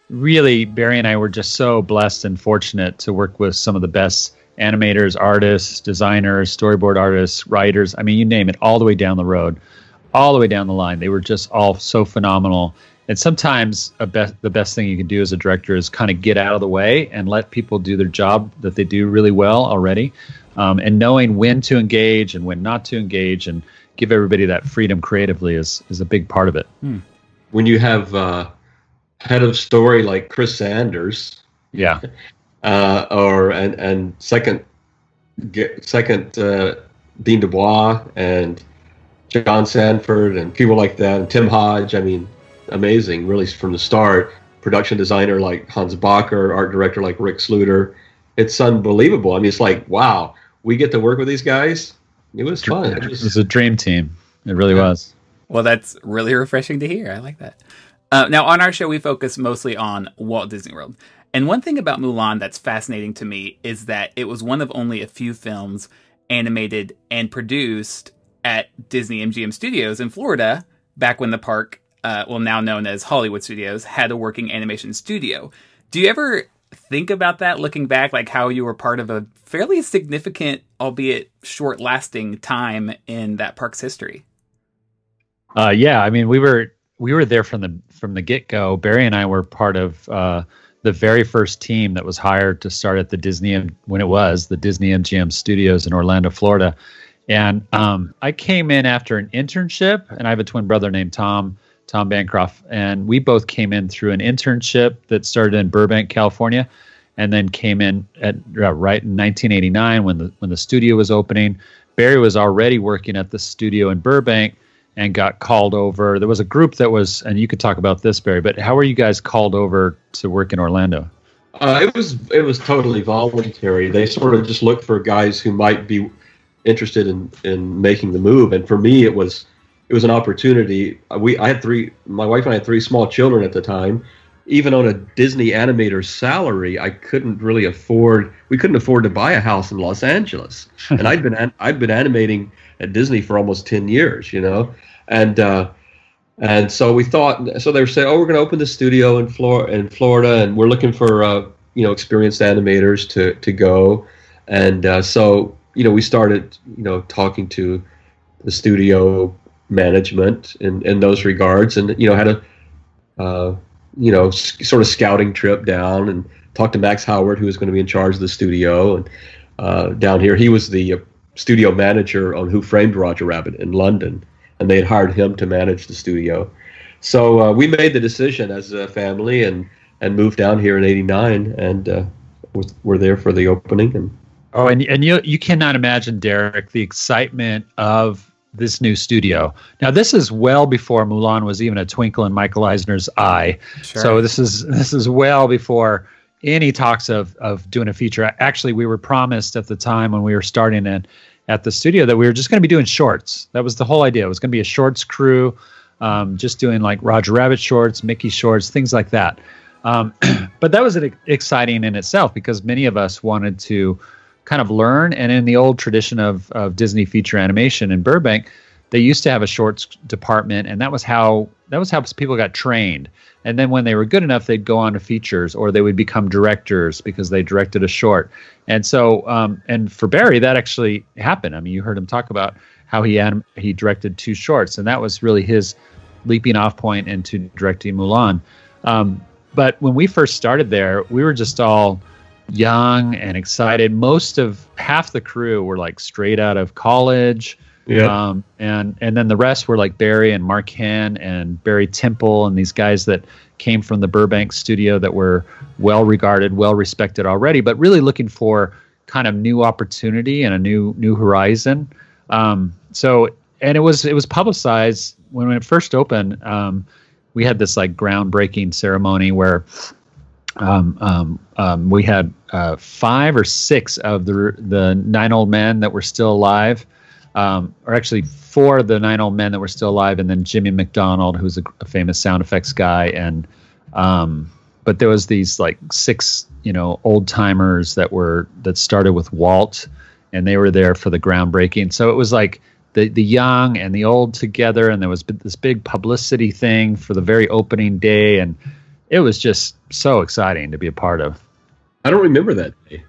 really, Barry and I were just so blessed and fortunate to work with some of the best animators, artists, designers, storyboard artists, writers. I mean, you name it, all the way down the road, all the way down the line. They were just all so phenomenal. And sometimes be- the best thing you can do as a director is kind of get out of the way and let people do their job that they do really well already um, and knowing when to engage and when not to engage and give everybody that freedom creatively is is a big part of it. Hmm. When you have uh, head of story like Chris Sanders, yeah, *laughs* uh, or and and second second uh, Dean DeBlois and John Sanford and people like that, and Tim Hodge. I mean, amazing, really from the start. Production designer like Hans Bacher, art director like Ric Sluiter. It's unbelievable. I mean, it's like wow we get to work with these guys. It was fun. It was, it was a dream team. It really yeah. was. Well, that's really refreshing to hear. I like that. Uh, now, on our show, we focus mostly on Walt Disney World. And one thing about Mulan that's fascinating to me is that it was one of only a few films animated and produced at Disney MGM Studios in Florida back when the park, uh, well, now known as Hollywood Studios, had a working animation studio. Do you ever think about that looking back, like how you were part of a fairly significant, albeit short lasting time in that park's history? Uh, yeah, I mean, we were we were there from the from the get go. Barry and I were part of uh, the very first team that was hired to start at the Disney when it was the Disney MGM Studios in Orlando, Florida. And um, I came in after an internship, and I have a twin brother named Tom Tom Bancroft, and we both came in through an internship that started in Burbank, California, and then came in at uh, right in 1989 when the when the studio was opening. Barry was already working at the studio in Burbank and got called over. There was a group that was, and you could talk about this, Barry. But how were you guys called over to work in Orlando? Uh, it was it was totally voluntary. They sort of just looked for guys who might be interested in in making the move, and for me, it was it was an opportunity. We I had three. My wife and I had three small children at the time. Even on a Disney animator's salary, I couldn't really afford. We couldn't afford to buy a house in Los Angeles, *laughs* and I'd been I'd been animating at Disney for almost ten years, you know, and uh, and so we thought. So they were saying, "Oh, we're going to open the studio in Florida, in Florida, and we're looking for uh, you know experienced animators to to go." and uh, so you know we started you know talking to the studio management in in those regards, and you know had a uh, you know s- sort of scouting trip down and talked to Max Howard, who was going to be in charge of the studio, and uh, down here he was the uh, studio manager on Who Framed Roger Rabbit in London, and they had hired him to manage the studio. So uh, we made the decision as a family and and moved down here in '89, and uh, was, were there for the opening. And Oh, and and you you cannot imagine, Derek, the excitement of this new studio. Now, this is well before Mulan was even a twinkle in Michael Eisner's eye. Sure. So this is this is well before any talks of of doing a feature. Actually, we were promised at the time when we were starting it at the studio that we were just going to be doing shorts. That was the whole idea. It was going to be a shorts crew, um, just doing like Roger Rabbit shorts, Mickey shorts, things like that. Um, *clears throat* but that was exciting in itself because many of us wanted to kind of learn. And in the old tradition of, of Disney feature animation in Burbank, they used to have a shorts department, and that was how that was how people got trained. And then when they were good enough, they'd go on to features, or they would become directors because they directed a short. And so, um, and for Barry, that actually happened. I mean, you heard him talk about how he anim- he directed two shorts, and that was really his leaping off point into directing Mulan. Um, but when we first started there, we were just all young and excited. Most of half the crew were like straight out of college. yeah, Um, and and then the rest were like Barry and Mark Henn and Barry Temple and these guys that came from the Burbank studio that were well regarded, well respected already, but really looking for kind of new opportunity and a new new horizon. Um, so and it was it was publicized when it first opened. Um, we had this like groundbreaking ceremony where um, um, um, we had uh, five or six of the the nine old men that were still alive, um, or actually four of the nine old men that were still alive, and then Jimmy McDonald, who's a, a famous sound effects guy, and um, but there was these like six you know old timers that were that started with Walt, and they were there for the groundbreaking. So it was like the the young and the old together, and there was this big publicity thing for the very opening day, and it was just so exciting to be a part of. I don't remember that day.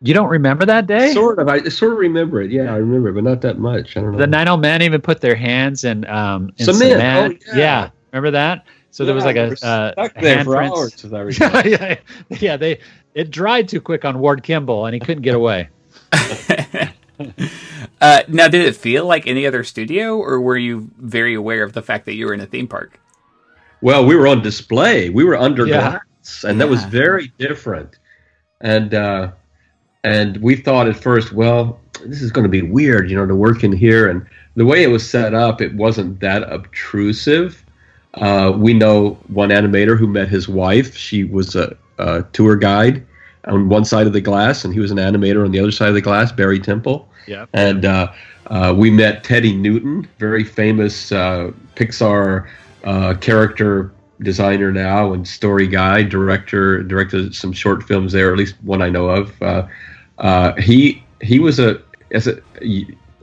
You don't remember that day? Sort of, I sort of remember it. Yeah, I remember, it, but not that much. I don't know. the nine old men even put their hands in um in Cement. cement. Oh, yeah. remember that? So there was like a we uh, stuck there for handprints. hours, as I *laughs* recall. yeah, yeah, they it dried too quick on Ward Kimball, and he couldn't get away. *laughs* *laughs* uh, now, did it feel like any other studio, or were you very aware of the fact that you were in a theme park? Well, we were on display. We were under Yeah. glass, and that was very different. And uh, and we thought at first, well, this is going to be weird, you know, to work in here. And the way it was set up, it wasn't that obtrusive. Uh, we know one animator who met his wife. She was a, a tour guide on one side of the glass, and he was an animator on the other side of the glass, Barry Temple. Yeah. And uh, uh, we met Teddy Newton, very famous uh, Pixar uh, character designer now and story guy, director, directed some short films there, at least one I know of. Uh, uh, he he was a as a,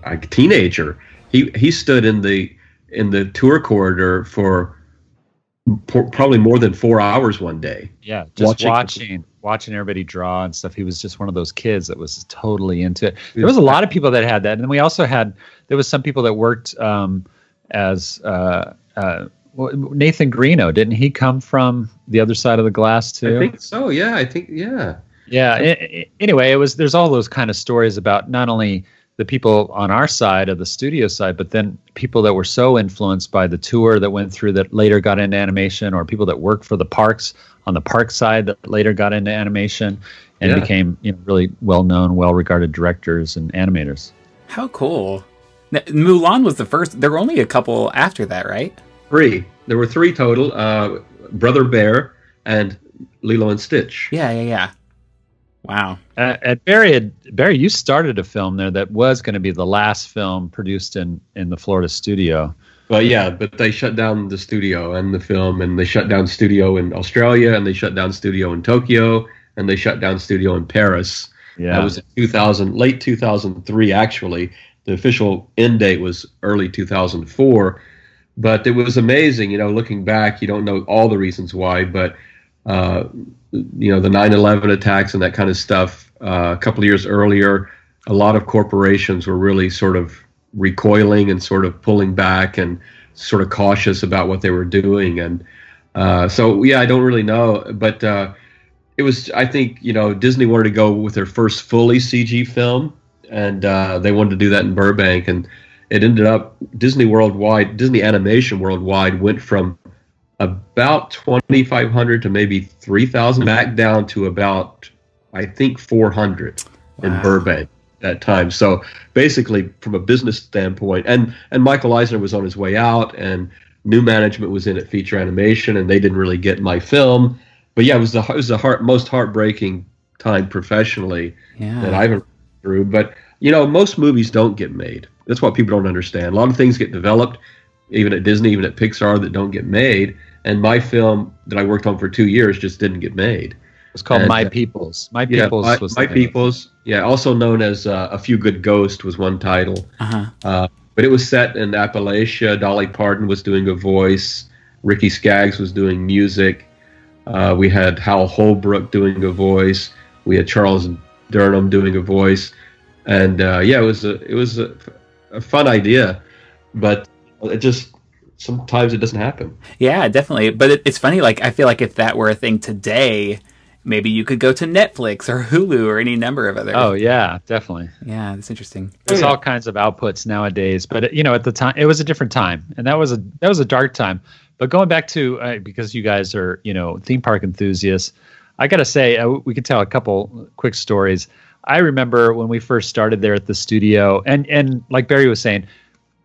a teenager. He he stood in the in the tour corridor for probably more than four hours one day. Yeah, just Watching- watching watching, everybody draw and stuff. He was just one of those kids that was totally into it. There was a lot of people that had that, and then we also had there was some people that worked um, as uh, uh, Nathan Greno. Didn't he come from the other side of the glass too? I think so. Yeah, I think yeah. Yeah. a- a- anyway, it was there's all those kind of stories about not only the people on our side of the studio side, but then people that were so influenced by the tour that went through that later got into animation, or people that worked for the parks on the park side that later got into animation and Yeah. became you know really well known, well regarded directors and animators. How cool! Now, Mulan was the first. There were only a couple after that, right? Three. There were three total. Uh, Brother Bear and Lilo and Stitch. Yeah, yeah, yeah. Wow. Uh, at Barry, had- Barry, you started a film there that was going to be the last film produced in in the Florida studio. Well, yeah, but they shut down the studio and the film, and they shut down studio in Australia, and they shut down studio in Tokyo, and they shut down studio in Paris. Yeah, That was in 2000, late 2003, actually. The official end date was early 2004. But it was amazing, you know, looking back, you don't know all the reasons why, but, uh, you know, the 9 11 attacks and that kind of stuff uh, a couple of years earlier, a lot of corporations were really sort of recoiling and sort of pulling back and sort of cautious about what they were doing. And uh, so, yeah, I don't really know, but uh, it was. I think you know Disney wanted to go with their first fully CG film, and uh, they wanted to do that in Burbank, and it ended up Disney Worldwide, Disney Animation Worldwide went from about 2,500 to maybe 3,000, back down to about I think 400 in Burbank that time. So basically, from a business standpoint, and and Michael Eisner was on his way out, and new management was in at Feature Animation, and they didn't really get my film. But yeah, it was the it was the heart, most heartbreaking time professionally Yeah. that I've ever been through. But you know, most movies don't get made. That's what people don't understand. A lot of things get developed, even at Disney, even at Pixar, that don't get made. And my film that I worked on for two years just didn't get made. It's called And, My uh, Peoples. My Yeah, Peoples my, was my the name people's. Yeah, also known as uh, A Few Good Ghosts was one title. Uh-huh. Uh, but it was set in Appalachia. Dolly Parton was doing a voice. Ricky Skaggs was doing music. Uh, we had Hal Holbrook doing a voice. We had Charles Durning doing a voice. And uh, yeah, it was a it was a, a fun idea, but it just sometimes it doesn't happen. Yeah, definitely. But it, it's funny. Like I feel like if that were a thing today, maybe you could go to Netflix or Hulu or any number of other. Oh yeah, definitely. yeah, that's interesting. There's yeah. all kinds of outputs nowadays, but you know, at the time, it was a different time, and that was a that was a dark time. But going back to uh, because you guys are you know theme park enthusiasts, I gotta say uh, we could tell a couple quick stories. I remember when we first started there at the studio, and and like Barry was saying,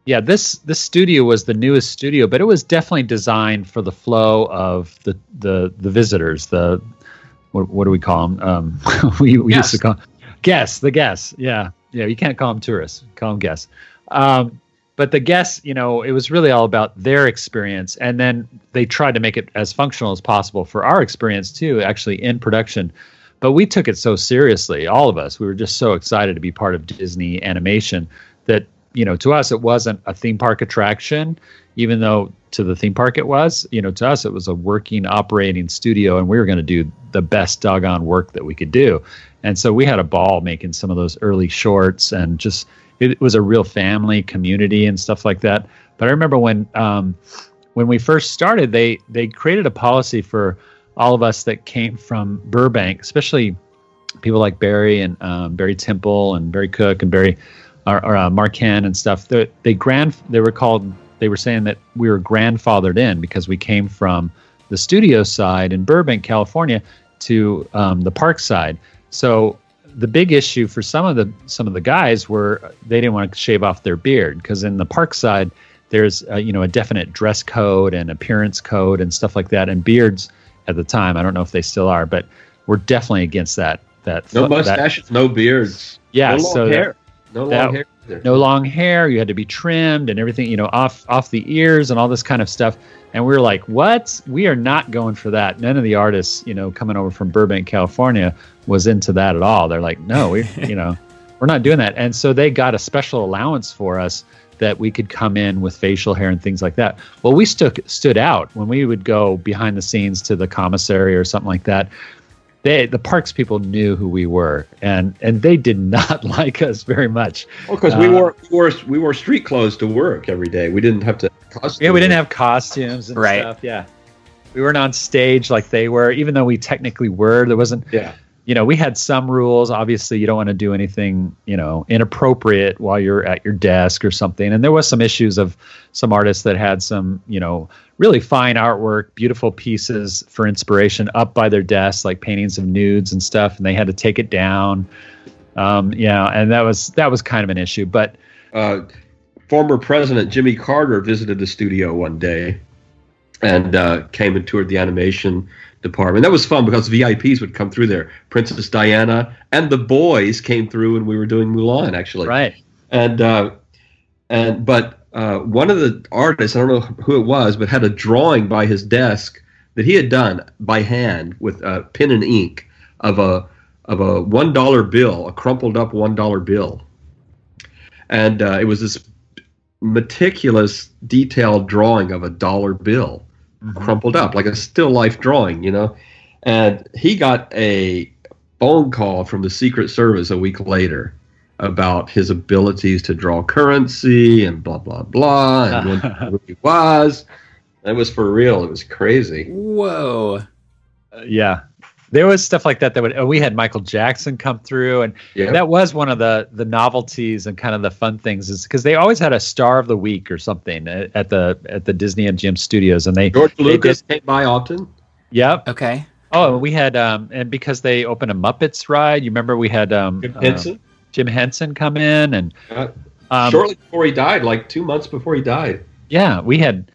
yeah, this this studio was the newest studio, but it was definitely designed for the flow of the the the visitors. The what, what do we call them? Um, *laughs* we we used to Guests. call guests. The guests. Yeah, yeah. You can't call them tourists. Call them guests. Um, but the guests, you know, it was really all about their experience, and then they tried to make it as functional as possible for our experience too, actually in production. But we took it so seriously, all of us. We were just so excited to be part of Disney animation that you know, to us, it wasn't a theme park attraction, even though to the theme park it was. You know, to us, it was a working, operating studio, and we were going to do the best doggone work that we could do. And so we had a ball making some of those early shorts, and just it was a real family community and stuff like that. But I remember when um, when we first started, they they created a policy for all of us that came from Burbank, especially people like Barry and um, Barry Temple and Barry Cook and Barry or, or uh, Mark Henn and stuff. They, grand they were called. They were saying that we were grandfathered in because we came from the studio side in Burbank, California, to um, the park side. So the big issue for some of the some of the guys were they didn't want to shave off their beard because in the park side there's uh, you know a definite dress code and appearance code and stuff like that and beards at the time I don't know if they still are but we're definitely against that that No that- mustaches, no beards. yeah no long so that- hair. no that- long hair. either. no long hair you had to be trimmed and everything you know off off the ears and all this kind of stuff and we were like what we are not going for that none of the artists you know coming over from burbank california was into that at all they're like no we you know *laughs* we're not doing that and so they got a special allowance for us that we could come in with facial hair and things like that well we stood stood out when we would go behind the scenes to the commissary or something like that they the parks people knew who we were and and they did not *laughs* like us very much Well, because we Uh, wore we wore we wore street clothes to work every day. We didn't have to. Costume Yeah, we didn't have costumes and Right. stuff. Yeah. We weren't on stage like they were, even though we technically were. There wasn't, Yeah. You know, we had some rules. Obviously, you don't want to do anything, you know, inappropriate while you're at your desk or something. And there was some issues of some artists that had some, you know, really fine artwork, beautiful pieces for inspiration up by their desks, like paintings of nudes and stuff, and they had to take it down. Um, yeah, and that was that was kind of an issue, but uh, former president Jimmy Carter visited the studio one day and uh, came and toured the animation department. That was fun because VIPs would come through there. Princess Diana and the boys came through when we were doing Mulan, actually. right. And uh, and but uh, one of the artists, I don't know who it was, but had a drawing by his desk that he had done by hand with uh, pen and ink of a of a one dollar bill, a crumpled up one dollar bill, and uh, it was this meticulous, detailed drawing of a dollar bill, crumpled up like a still life drawing, you know. And he got a phone call from the Secret Service a week later about his abilities to draw currency and blah blah blah and when who *laughs* he was. It was for real. It was crazy. Whoa. Uh, yeah. There was stuff like that that would. Uh, we had Michael Jackson come through, and Yeah. that was one of the the novelties and kind of the fun things is because they always had a star of the week or something at at the at the Disney MGM studios, and they George they Lucas did- came by often. Yep. Okay. Oh, we had um, and because they opened a Muppets ride, you remember we had um, Jim uh, Henson. Jim Henson come in, and Uh, um, shortly before he died, like two months before he died. yeah, we had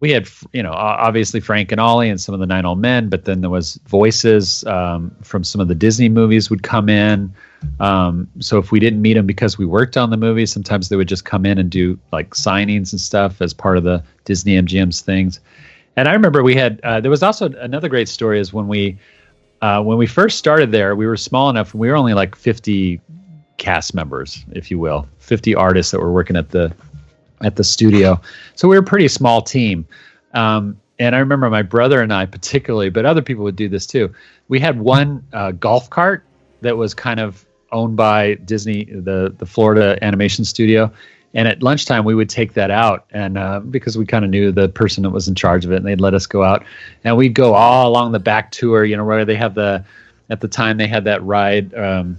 we had you know obviously Frank and Ollie and some of the Nine Old Men, but then there was voices um, from some of the Disney movies would come in. Um, so if we didn't meet them because we worked on the movie, sometimes they would just come in and do like signings and stuff as part of the Disney MGM's things. And I remember we had uh, there was also another great story is when we uh, when we first started there, we were small enough. We were only like 50 cast members, if you will, 50 artists that were working at the at the studio. So we were a pretty small team. Um, and I remember my brother and I particularly, but other people would do this too. We had one uh, golf cart that was kind of owned by Disney, the the Florida Animation Studio. And at lunchtime, we would take that out, and uh, because we kind of knew the person that was in charge of it, and they'd let us go out, and we'd go all along the back tour. You know, where they have the, at the time they had that ride, um,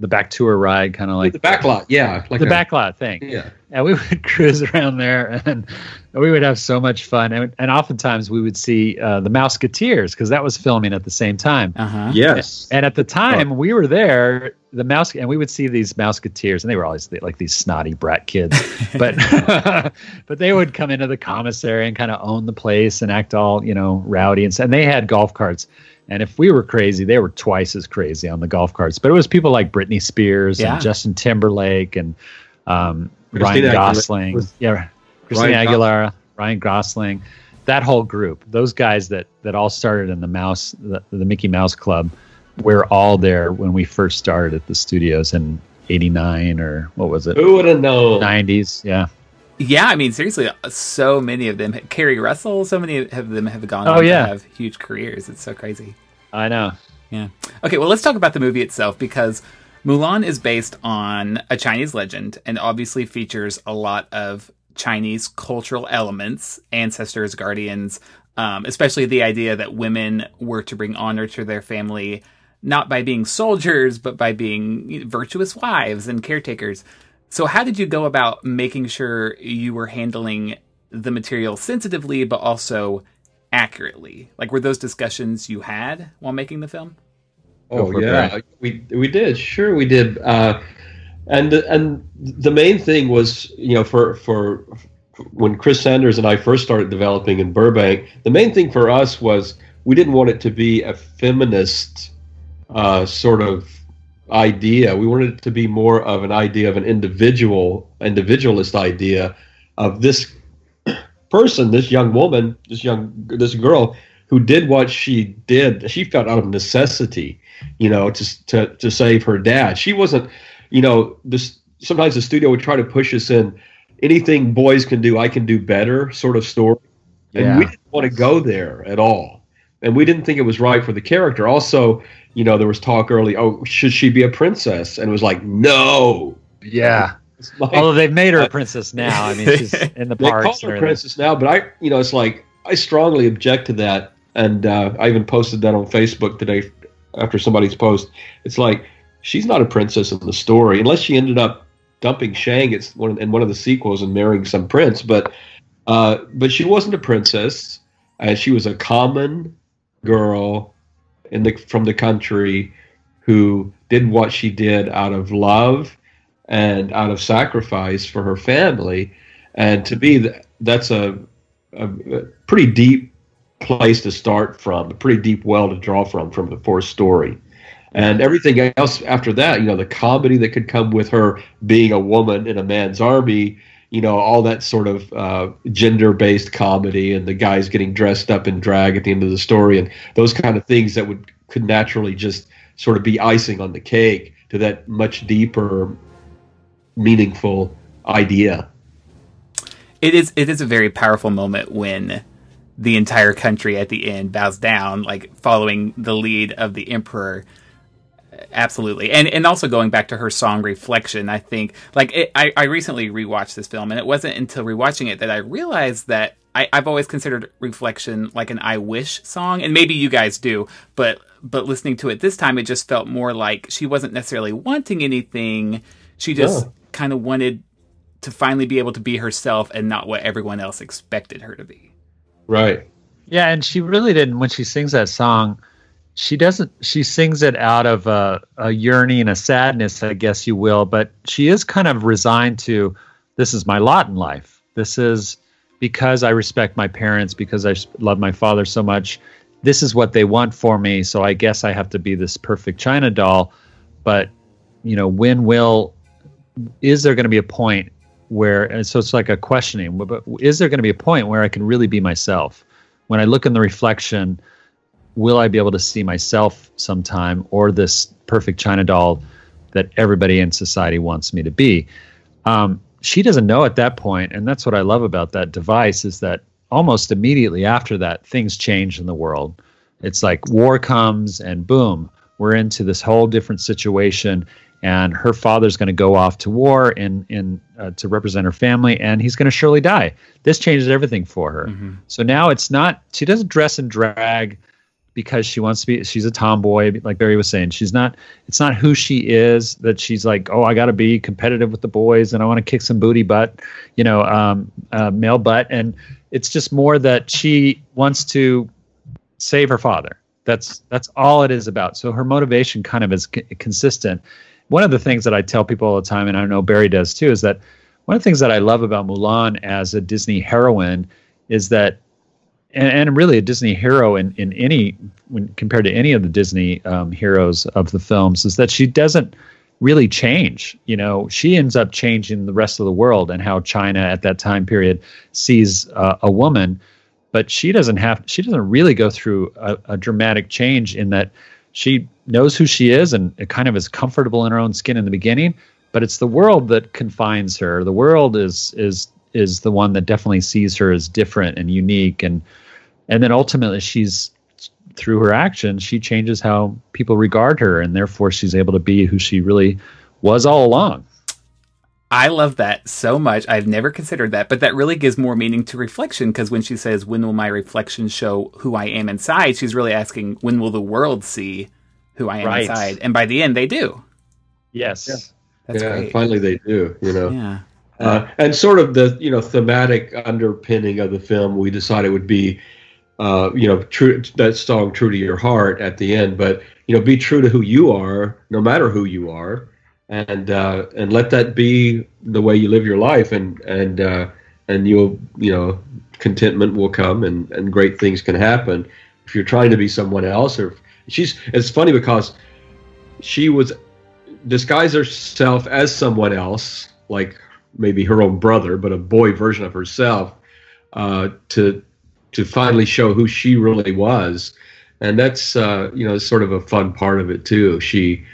the back tour ride, kind of like the back lot, yeah, like the a- back lot thing Yeah, and we *laughs* would cruise around there and we would have so much fun and, and oftentimes we would see uh, the Mouseketeers because that was filming at the same time Uh huh. yes. and at the time we were there the mouse and we would see these Mouseketeers and they were always like these snotty brat kids *laughs* but *laughs* but they would come into the commissary and kind of own the place and act all you know rowdy and, s- and they had golf carts and if we were crazy, they were twice as crazy on the golf carts. But it was people like Britney Spears Yeah. and Justin Timberlake and um, Christina Ryan Gosling. was- yeah, Christina Ryan Aguilera, Ryan Gosling, that whole group, those guys that that all started in the Mouse, the, the Mickey Mouse Club, were all there when we first started at the studios in '89 or what was it, Who would have known? '90s? Yeah. Yeah, I mean, seriously, so many of them. Keri Russell, so many of them have gone Oh, on yeah. to have huge careers. It's so crazy. I know. Yeah. Okay, well, let's talk about the movie itself because Mulan is based on a Chinese legend and obviously features a lot of Chinese cultural elements, ancestors, guardians, um, especially the idea that women were to bring honor to their family, not by being soldiers, but by being virtuous wives and caretakers. So, how did you go about making sure you were handling the material sensitively, but also accurately? Like, were those discussions you had while making the film? Oh yeah, we we did. Sure, we did. Uh, and and the main thing was, you know, for for when Chris Sanders and I first started developing in Burbank, the main thing for us was we didn't want it to be a feminist uh, sort of idea. We wanted it to be more of an idea of an individual, individualist idea of this *clears throat* person, this young woman, this young this girl who did what she did. She felt out of necessity, you know, to to to save her dad. She wasn't, you know, this. Sometimes the studio would try to push us in. Anything boys can do, I can do better, sort of story. And Yeah. we didn't want to go there at all. And we didn't think it was right for the character. Also, you know, there was talk early, oh, should she be a princess? And it was like, no. Yeah. Like, Although they've made her a *laughs* princess now. I mean, she's *laughs* in the parks. they call her princess now, but I, you know, it's like I strongly object to that, and uh, I even posted that on Facebook today after somebody's post. It's like she's not a princess in the story unless she ended up dumping Shang. It's one in one of the sequels and marrying some prince, but uh, but she wasn't a princess, and she was a common girl in the from the country who did what she did out of love and out of sacrifice for her family. And to me, that's a, a pretty deep place to start from, a pretty deep well to draw from from the fourth story. And everything else after that, you know, the comedy that could come with her being a woman in a man's army, you know, all that sort of uh, gender-based comedy, and the guys getting dressed up in drag at the end of the story, and those kind of things that would could naturally just sort of be icing on the cake to that much deeper, meaningful idea. it is it is a very powerful moment when the entire country at the end bows down like following the lead of the emperor. Absolutely. And and also going back to her song reflection i think like it, I, I recently rewatched this film and it wasn't until rewatching it that i realized that I, i've always considered reflection like an i wish song and maybe you guys do but but listening to it this time it just felt more like she wasn't necessarily wanting anything. She just Yeah. kind of wanted to finally be able to be herself and not what everyone else expected her to be Right. Yeah, and she really didn't. When she sings that song, she doesn't. She sings it out of a, a yearning, a sadness, I guess you will. But she is kind of resigned to, this is my lot in life. This is because I respect my parents, because I love my father so much. This is what they want for me. So I guess I have to be this perfect China doll. But you know, when will is there going to be a point where and so it's like a questioning but is there going to be a point where i can really be myself? When i look in the reflection will i be able to see myself sometime or this perfect china doll that everybody in society wants me to be? Um, she doesn't know at that point and that's what i love about that device is that almost immediately after that things change in the world. It's like war comes and boom we're into this whole different situation and her father's going to go off to war in in uh, to represent her family and he's going to surely die. This changes everything for her. So now it's not she doesn't dress and drag because she wants to be she's a tomboy like barry was saying. She's not it's not who she is that she's like oh i got to be competitive with the boys and i want to kick some booty butt you know um, uh, male butt. And it's just more that she wants to save her father. That's that's all it is about. So her motivation kind of is c- consistent one of the things that i tell people all the time and i know barry does too is that one of the things that i love about mulan as a disney heroine is that and, and really a disney hero in, in any when compared to any of the disney um, heroes of the films is that she doesn't really change you know? She ends up changing the rest of the world and how china at that time period sees uh, a woman but she doesn't have she doesn't really go through a, a dramatic change in that she knows who she is and kind of is comfortable in her own skin in the beginning but it's the world that confines her the world is is is the one that definitely sees her as different and unique and and then ultimately she's through her actions she changes how people regard her and therefore she's able to be who she really was all along I love that so much. I've never considered that, but that really gives more meaning to reflection because when she says, When will my reflection show who I am inside? She's really asking, When will the world see who I am Right. inside? And by the end, they do. yes That's yeah, great. finally they do, you know. Yeah. Uh, and sort of the you know thematic underpinning of the film, we decided would be, uh, you know, true that song "True to Your Heart" at the end, but you know, be true to who you are, no matter who you are, and uh, and let that be the way you live your life, and and uh, and you'll you know, contentment will come, and and great things can happen if you're trying to be someone else. Or she's it's funny because she was disguised herself as someone else, like maybe her own brother, but a boy version of herself, uh, to to finally show who she really was, and that's uh, you know sort of a fun part of it too. She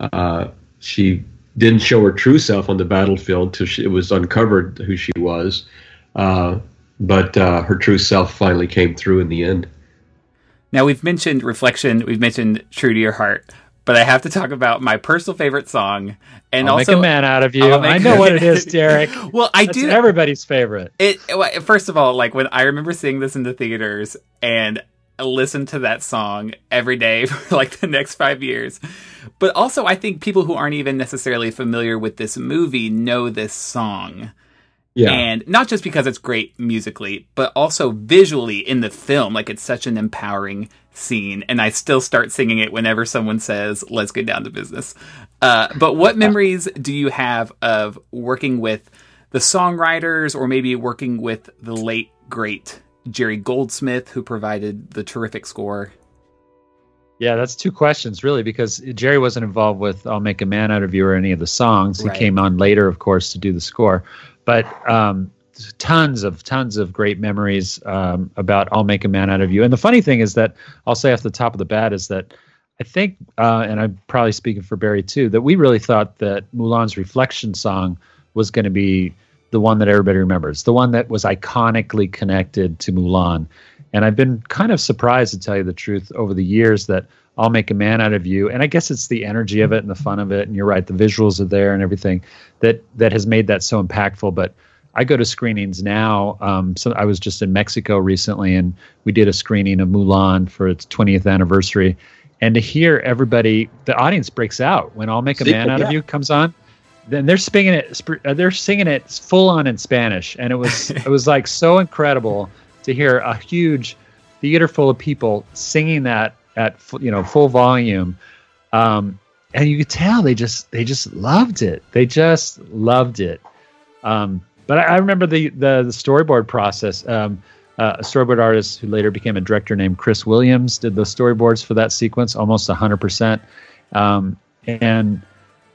uh, she didn't show her true self on the battlefield till she, it was uncovered who she was, uh, but uh, her true self finally came through in the end. Now, we've mentioned reflection, we've mentioned True to Your Heart, but I have to talk about my personal favorite song. And I'll also, make a man out of you i know *laughs* what it is, derek *laughs* well, I That's do. everybody's favorite It first of all, like when I remember seeing this in the theaters and listened to that song every day *laughs* for like the next five years. But also, I think people who aren't even necessarily familiar with this movie know this song. Yeah, And not just because it's great musically, but also visually in the film. Like it's such an empowering scene. And I still start singing it whenever someone says, let's get down to business. Uh, but what *laughs* memories do you have of working with the songwriters or maybe working with the late, great Jerry Goldsmith, who provided the terrific score? Yeah, that's two questions really, because Jerry wasn't involved with "I'll Make a Man Out of You" or any of the songs. Right. He came on later, of course, to do the score. But um, tons of tons of great memories um, about "I'll Make a Man Out of You." And the funny thing is that I'll say off the top of the bat is that I think, uh, and I'm probably speaking for Barry too, that we really thought that Mulan's reflection song was going to be the one that everybody remembers, the one that was iconically connected to Mulan. And I've been kind of surprised, to tell you the truth, over the years that I'll Make a Man Out of You. And I guess it's the energy of it and the fun of it. And you're right, the visuals are there and everything that that has made that so impactful. But I go to screenings now. Um, so I was just in Mexico recently, and we did a screening of Mulan for its 20th anniversary. And to hear everybody, the audience breaks out when "I'll Make a Man Out of You" comes on. Then they're singing it. uh, They're singing it full on in Spanish, and it was it was like so incredible to hear a huge theater full of people singing that at you know full volume. Um, and you could tell they just they just loved it. They just loved it. Um, but I, I remember the, the the storyboard process. Um, uh, a storyboard artist who later became a director named Chris Williams did the storyboards for that sequence, almost hundred percent. Um, and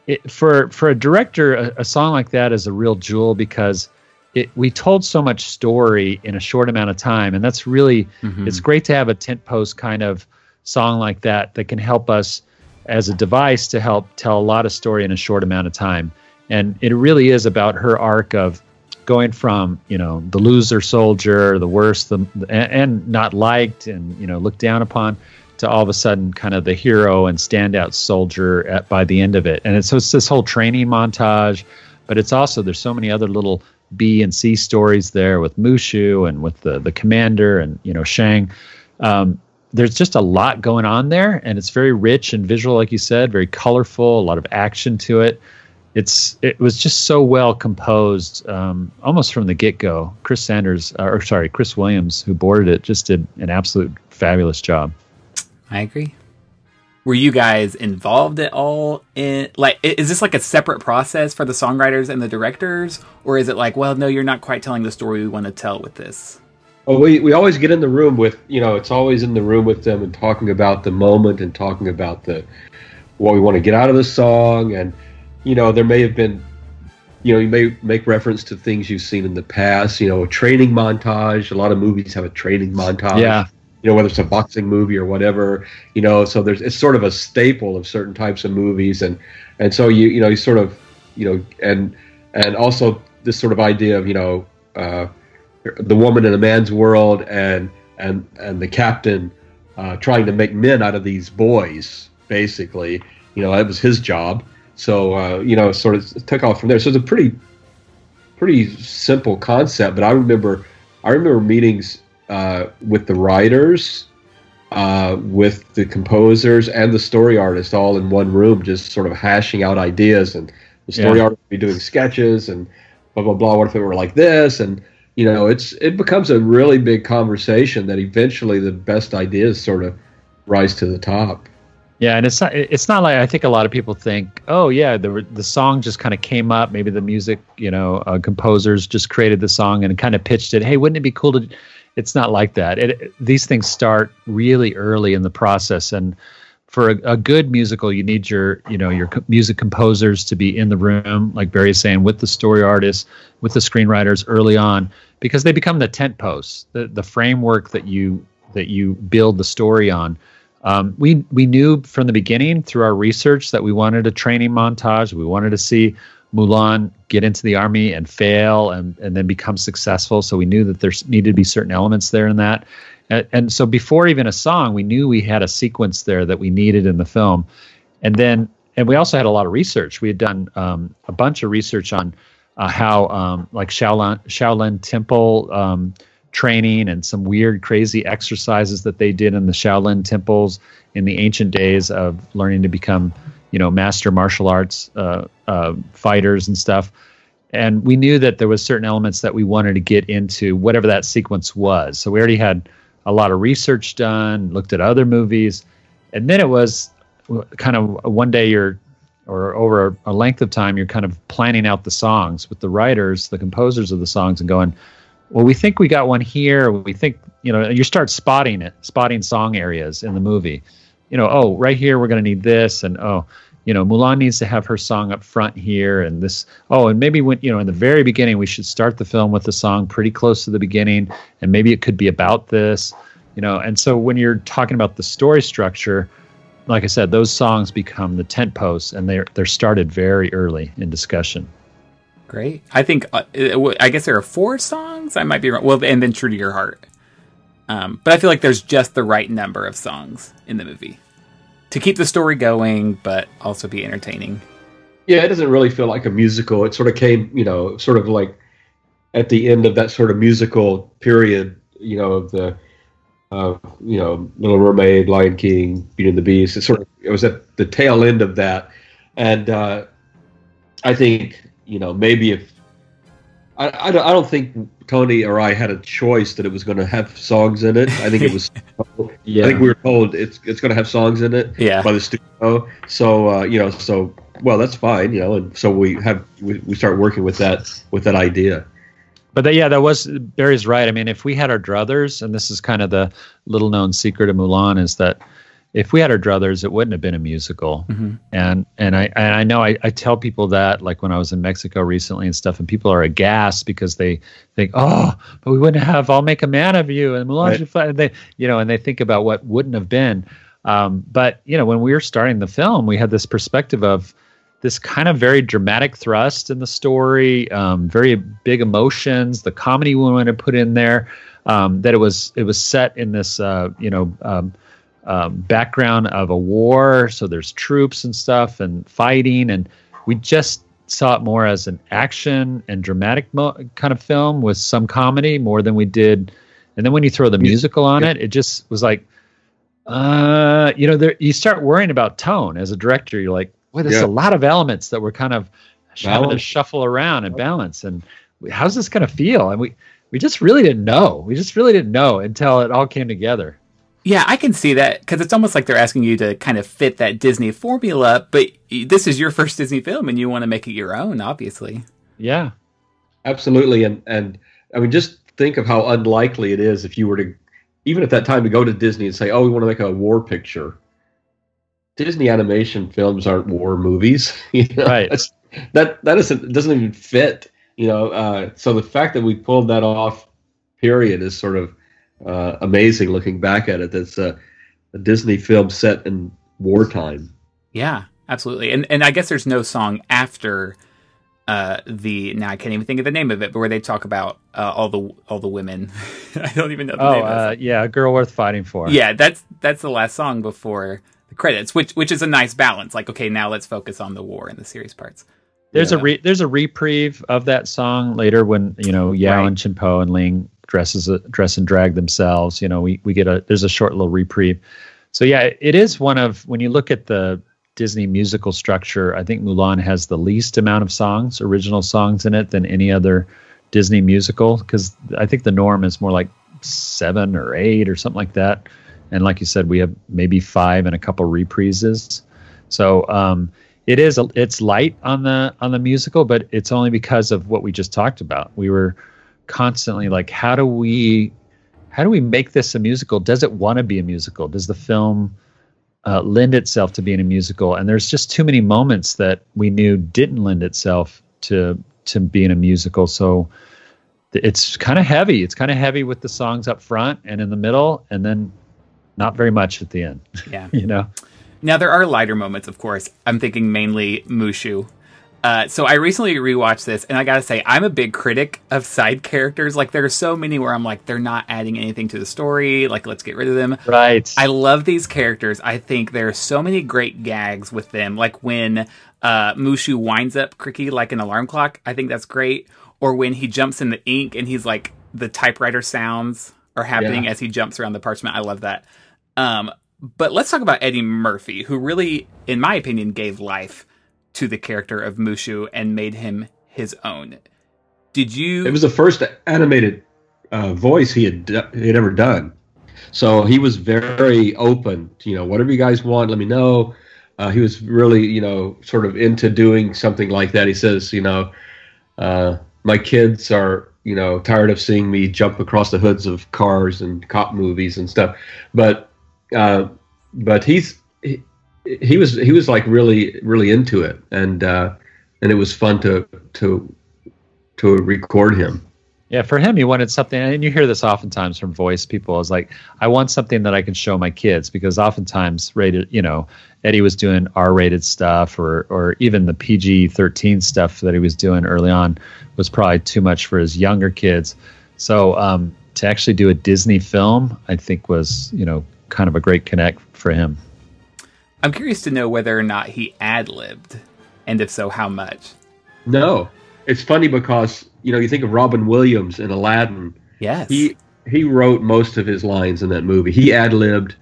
it, for for a director, a, a song like that is a real jewel because it we told so much story in a short amount of time, and that's really Mhm. it's great to have a tent post kind of song like that that can help us as a device to help tell a lot of story in a short amount of time. And it really is about her arc of going from you know the loser soldier, the worst, the and, not liked, and you know looked down upon, to all of a sudden kind of the hero and standout soldier at, by the end of it. And it's, so it's this whole training montage, but it's also there's so many other little B and C stories there with Mushu and with the the commander and you know Shang. Um, there's just a lot going on there, and it's very rich and visual, like you said, very colorful, a lot of action to it. It's it was just so well composed, um, almost from the get go. Chris Sanders, uh, or sorry, Chris Williams, who boarded it, just did an absolute fabulous job. I agree. Were you guys involved at all in like is this like a separate process for the songwriters and the directors or is it like well no you're not quite telling the story we want to tell with this? Well, we, we always get in the room with you know it's always in the room with them and talking about the moment and talking about the what we want to get out of the song. And you know there may have been you know you may make reference to things you've seen in the past you know a training montage. A lot of movies have a training montage. Yeah, you know whether it's a boxing movie or whatever you know so there's it's sort of a staple of certain types of movies. And and so you you know you sort of you know and and also this sort of idea of you know uh, the woman in a man's world and and and the captain uh, trying to make men out of these boys basically. You know that was his job. So uh, you know sort of took off from there. So it's a pretty pretty simple concept but i remember i remember meetings uh, with the writers uh, with the composers and the story artist all in one room just sort of hashing out ideas and the story Yeah. artist would be doing sketches and blah blah blah what if it were like this? And you know it's it becomes a really big conversation that eventually the best ideas sort of rise to the top yeah, and it's not it's not like I think a lot of people think, oh yeah, the the song just kind of came up. Maybe the music, you know, uh, composers just created the song and kind of pitched it. Hey, wouldn't it be cool to? It's not like that. It, these things start really early in the process, and for a, a good musical, you need your you know your music composers to be in the room, like Barry is saying, with the story artists, with the screenwriters early on, because they become the tent posts, the the framework that you that you build the story on. Um, we we knew from the beginning through our research that we wanted a training montage. We wanted to see Mulan get into the army and fail and, and then become successful. So we knew that there needed to be certain elements there in that. And, and so before even a song, we knew we had a sequence there that we needed in the film. And then and we also had a lot of research. We had done um, a bunch of research on uh, how um, like Shaolin Shaolin Temple. Um, training and some weird, crazy exercises that they did in the Shaolin temples in the ancient days of learning to become, you know, master martial arts uh, uh, fighters and stuff. And we knew that there was certain elements that we wanted to get into, whatever that sequence was. So we already had a lot of research done, looked at other movies, and then it was kind of one day you're or over a length of time you're kind of planning out the songs with the writers the composers of the songs and going well, we think we got one here. We think, you know, you start spotting it, spotting song areas in the movie. You know, oh, right here we're going to need this, and oh, you know, Mulan needs to have her song up front here, and this. Oh, and maybe when you know, in the very beginning, we should start the film with the song pretty close to the beginning, and maybe it could be about this, you know. And so when you're talking about the story structure, like I said, those songs become the tent posts, and they're they're started very early in discussion. Great. I think uh, I guess there are four songs. I might be wrong. Well, and then True to Your Heart. Um, but I feel like there's just the right number of songs in the movie. to keep the story going, but also be entertaining. Yeah, it doesn't really feel like a musical. It sort of came, you know, sort of like at the end of that sort of musical period, you know, of the, uh, you know, Little Mermaid, Lion King, Beauty and the Beast. It sort of it was at the tail end of that, and uh, I think you know maybe if I, I don't, I don't think Tony or I had a choice that it was going to have songs in it. I think it was. *laughs* Yeah. I think we were told it's it's going to have songs in it Yeah. by the studio. So uh, you know, so well, that's fine, you know, and so we have we, we start working with that with that idea. But that, yeah, that was Barry's right. I mean, if we had our druthers, and this is kind of the little known secret of Mulan, is that if we had our druthers, it wouldn't have been a musical. Mhm. And and I and I know I, I tell people that like when I was in Mexico recently and stuff, and people are aghast because they think, oh, but we wouldn't have "I'll Make a Man of You" and Mulan Right. fly. And they you know, and they think about what wouldn't have been. Um, but you know, when we were starting the film, we had this perspective of this kind of very dramatic thrust in the story, um, very big emotions, the comedy we wanted to put in there. Um, that it was it was set in this uh, you know um, um, background of a war, so there's troops and stuff and fighting, and we just saw it more as an action and dramatic mo- kind of film with some comedy more than we did. And then when you throw the musical on it, it just was like, uh, you know, there, you start worrying about tone as a director. You're like, well, there's Yeah. a lot of elements that we're kind of having to shuffle around and balance. And how's this going to feel? And we, we just really didn't know. We just really didn't know until it all came together. Yeah, I can see that because it's almost like they're asking you to kind of fit that Disney formula, but this is your first Disney film and you want to make it your own, obviously. Yeah. Absolutely, and and I mean, just think of how unlikely it is if you were to, even at that time, to go to Disney and say, "Oh, we want to make a war picture." Disney animation films aren't war movies, *laughs* you know? Right. That's- that that isn't doesn't even fit, you know. Uh, so the fact that we pulled that off, period, is sort of uh, amazing. Looking back at it, that's a, a Disney film set in wartime. Yeah, absolutely. And and I guess there's no song after uh the now I can't even think of the name of it, but where they talk about uh, all the all the women. *laughs* I don't even know the Oh, name uh, it. yeah. A girl worth fighting for. Yeah, that's that's the last song before the credits, which which is a nice balance. Like, okay, now let's focus on the war and the serious parts. There's a re- there's a reprieve of that song later when you know Yao Right. and Chien-Po and Ling dresses uh, dress and drag themselves. You know, we we get a there's a short little reprieve. So yeah, it is one of when you look at the Disney musical structure, I think Mulan has the least amount of songs, original songs in it than any other Disney musical because I think the norm is more like seven or eight or something like that. And like you said, we have maybe five and a couple reprises. So um, it is it's light on the on the musical, but it's only because of what we just talked about. We were constantly like, how do we how do we make this a musical? Does it want to be a musical? Does the film uh, lend itself to being a musical? And there's just too many moments that we knew didn't lend itself to to being a musical. So it's kind of heavy. It's kind of heavy with the songs up front and in the middle, and then not very much at the end. Yeah. *laughs* you know. Now there are lighter moments, of course. I'm thinking mainly Mushu. Uh, so I recently rewatched this, and I gotta say, I'm a big critic of side characters. Like there are so many where I'm like, they're not adding anything to the story. Like let's get rid of them. Right. I love these characters. I think there are so many great gags with them. Like when uh, Mushu winds up Cricky like an alarm clock. I think that's great. Or when he jumps in the ink and he's like the typewriter sounds are happening Yeah. as he jumps around the parchment. I love that. Um, but let's talk about Eddie Murphy, who really, in my opinion, gave life to the character of Mushu and made him his own. Did you? It was the first animated uh, voice he had he had ever done. So he was very open. To, you know, whatever you guys want, let me know. Uh, he was really, you know, sort of into doing something like that. He says, you know, uh, my kids are, you know, tired of seeing me jump across the hoods of cars and cop movies and stuff. But, uh, but he's he, he was he was like really really into it, and uh, and it was fun to to to record him. Yeah, for him, he wanted something, and you hear this oftentimes from voice people. Is like, I want something that I can show my kids because oftentimes rated, you know, Eddie was doing R-rated stuff, or or even the PG-13 stuff that he was doing early on was probably too much for his younger kids. So um, to actually do a Disney film, I think was you know kind of a great connect for him. I'm curious to know whether or not he ad libbed, and if so, how much. No, it's funny because you know you think of Robin Williams in Aladdin. Yes. He he wrote most of his lines in that movie. He ad libbed.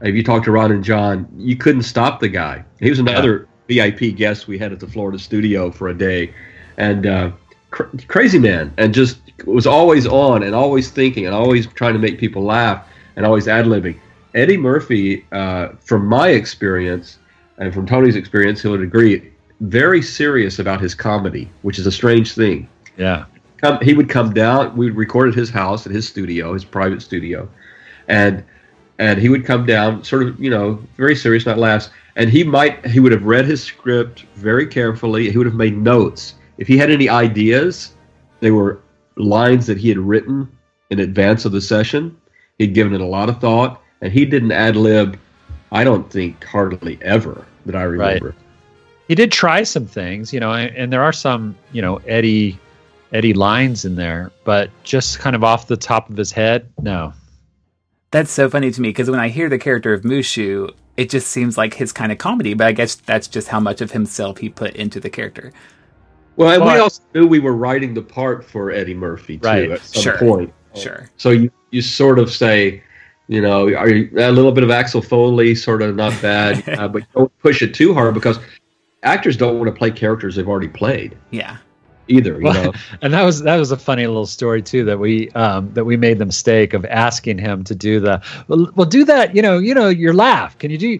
If you talk to Ron and John, you couldn't stop the guy. He was another VIP guest we had at the Florida studio for a day, and uh, cr- crazy man, and just was always on and always thinking and always trying to make people laugh and always ad libbing. Eddie Murphy, uh, from my experience and from Tony's experience, he would agree, very serious about his comedy, which is a strange thing Yeah. come, he would come down. We would record at his house, at his studio, his private studio, and and he would come down, sort of, you know, very serious, not laughs. And he might, he would have read his script very carefully. He would have made notes. If he had any ideas, they were lines that he had written in advance of the session. He'd given it a lot of thought, and he didn't ad lib. I don't think hardly ever that I remember. He did try some things, you know, and, and there are some, you know, Eddie Eddie lines in there, but just kind of off the top of his head, no. That's so funny to me because when I hear the character of Mushu, it just seems like his kind of comedy, but I guess that's just how much of himself he put into the character. Well, and we also knew we were writing the part for Eddie Murphy too Right. at some Sure. point. Sure. So you, you sort of say, you know, are you, a little bit of Axel Foley, sort of not bad, *laughs* uh, but don't push it too hard because actors don't want to play characters they've already played Yeah. either. You Well, know, *laughs* and that was that was a funny little story too that we um, that we made the mistake of asking him to do the well, well do that you know you know your laugh can you do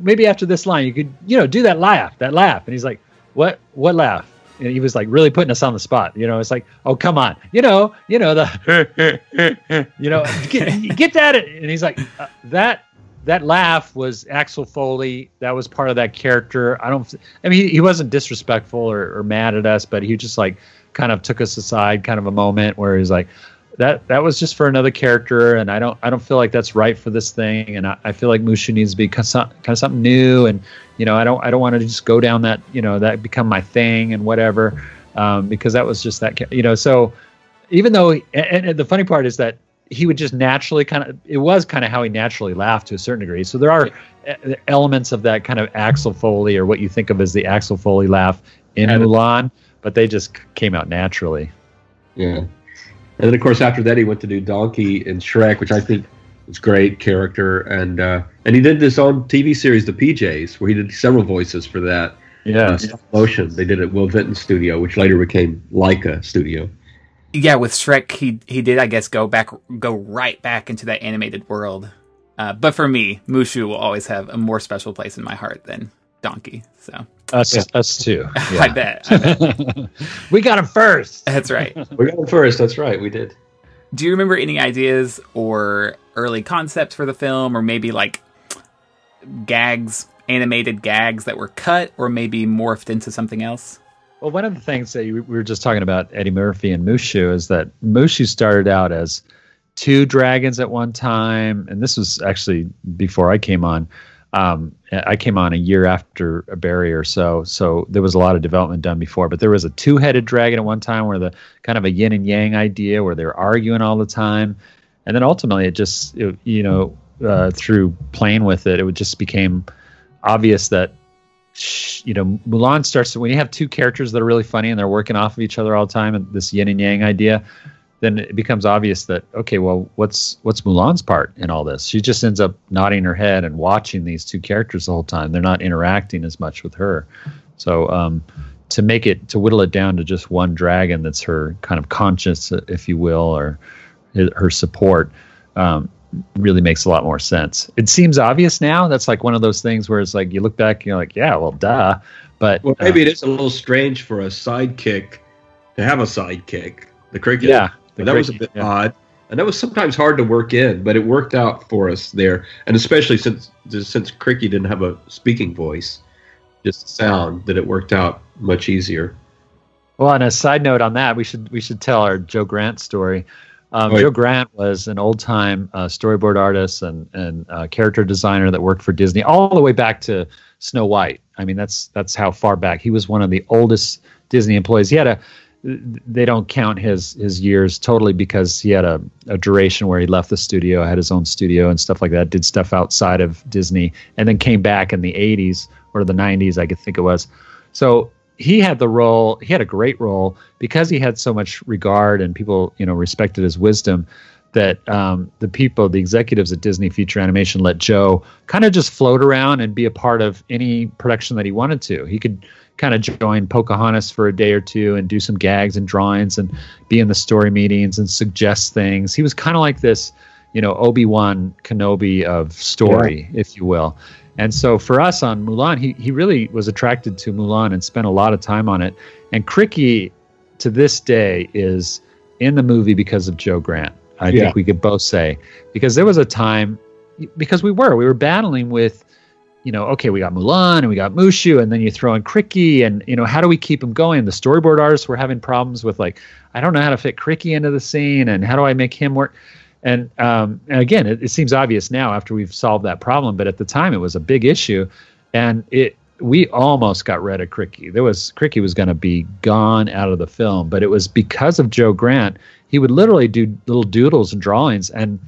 maybe after this line you could you know do that laugh that laugh and he's like what what laugh and he was like really putting us on the spot you know it's like oh come on you know you know the *laughs* you know get, get that and he's like uh, that that laugh was Axel Foley. That was part of that character. I don't. I mean, he, wasn't disrespectful or, or mad at us, but he just like kind of took us aside, kind of a moment where he's like, "That that was just for another character, and I don't I don't feel like that's right for this thing, and I, I feel like Mushu needs to be kind of, kind of something new, and you know, I don't I don't want to just go down that you know that become my thing and whatever, um, because that was just that you know so." Even though, and, and the funny part is that he would just naturally kind of it was kind of how he naturally laughed to a certain degree so there are elements of that kind of axel foley or what you think of as the axel foley laugh in And- mulan but they just came out naturally yeah. And then of course after that he went to do Donkey and Shrek, which I think was great character, and uh, and he did this on TV series, The PJs, where he did several voices for that. yeah Uh, stop motion. They did it at Will Vinton Studio, which later became Laika Studio. Yeah, with Shrek, he he did, I guess, go back, go right back into that animated world. Uh, but for me, Mushu will always have a more special place in my heart than Donkey. So us us too *laughs* I bet. I bet. *laughs* we got him first That's right. *laughs* We got him first. That's right. We did. Do you remember any ideas or early concepts for the film, or maybe like gags, animated gags that were cut, or maybe morphed into something else? Well, one of the things that you, we were just talking about Eddie Murphy and Mushu is that Mushu started out as two dragons at one time, and this was actually before I came on. Um, I came on a year after a Barry or so, so there was a lot of development done before. But there was a two-headed dragon at one time, where the kind of a yin and yang idea, where they're arguing all the time, and then ultimately it just, it, you know, uh, through playing with it, it just became obvious that you know Mulan starts when you have two characters that are really funny and they're working off of each other all the time and this yin and yang idea then it becomes obvious that okay well what's what's Mulan's part in all this she just ends up nodding her head and watching these two characters the whole time they're not interacting as much with her so um to make it to whittle it down to just one dragon that's her kind of conscience if you will or her- support um, really makes a lot more sense. It seems obvious now. That's like one of those things where it's like you look back and you're like, yeah, well, duh. But Well, maybe uh, it is a little strange for a sidekick to have a sidekick. The cricket. yeah, the that was a bit yeah. odd, and that was sometimes hard to work in, but it worked out for us there, and especially since since Cricky didn't have a speaking voice, just sound, that it worked out much easier. Well, on a side note on that, we should we should tell our Joe Grant story. Um, Oh. Joe Grant was an old time uh, storyboard artist and and uh, character designer that worked for Disney all the way back to Snow White. I mean, that's that's how far back he was. One of the oldest Disney employees. He had a they don't count his his years totally because he had a, a duration where he left the studio, had his own studio and stuff like that, did stuff outside of Disney, and then came back in the 80s or the 90s, I could think it was. So he had the role. He had a great role because he had so much regard and people, you know, respected his wisdom. That um, the people, the executives at Disney Feature Animation, let Joe kind of just float around and be a part of any production that he wanted to. He could kind of join Pocahontas for a day or two and do some gags and drawings and be in the story meetings and suggest things. He was kind of like this, you know, Obi Wan Kenobi of story, if you will. And so for us on Mulan, he, he really was attracted to Mulan and spent a lot of time on it. And Cricky, to this day, is in the movie because of Joe Grant. I Yeah. think we could both say because there was a time because we were we were battling with you know okay we got Mulan and we got Mushu and then you throw in Cricky and you know how do we keep them going the storyboard artists were having problems with like I don't know how to fit Cricky into the scene and how do I make him work and, um, and again it, it seems obvious now after we've solved that problem but at the time it was a big issue and it we almost got rid of Cricky. There was Cricky was going to be gone out of the film, but it was because of Joe Grant. He would literally do little doodles and drawings, and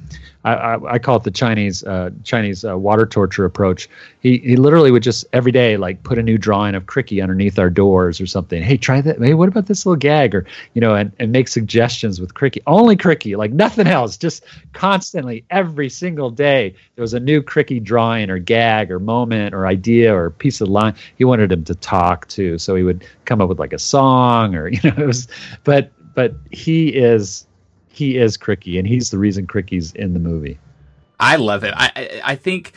I, I, I call it the Chinese uh, Chinese uh, water torture approach. He he literally would just every day like put a new drawing of Cricky underneath our doors or something. Hey, try that. Hey, what about this little gag? Or you know, and, and make suggestions with Cricky. Only Cricky, like nothing else. Just constantly, every single day, there was a new Cricky drawing or gag or moment or idea or piece of line. He wanted him to talk too, so he would come up with like a song or *laughs* you know, it was. But but he is he is Cricky, and he's the reason Cricky's in the movie. I love it. I I, think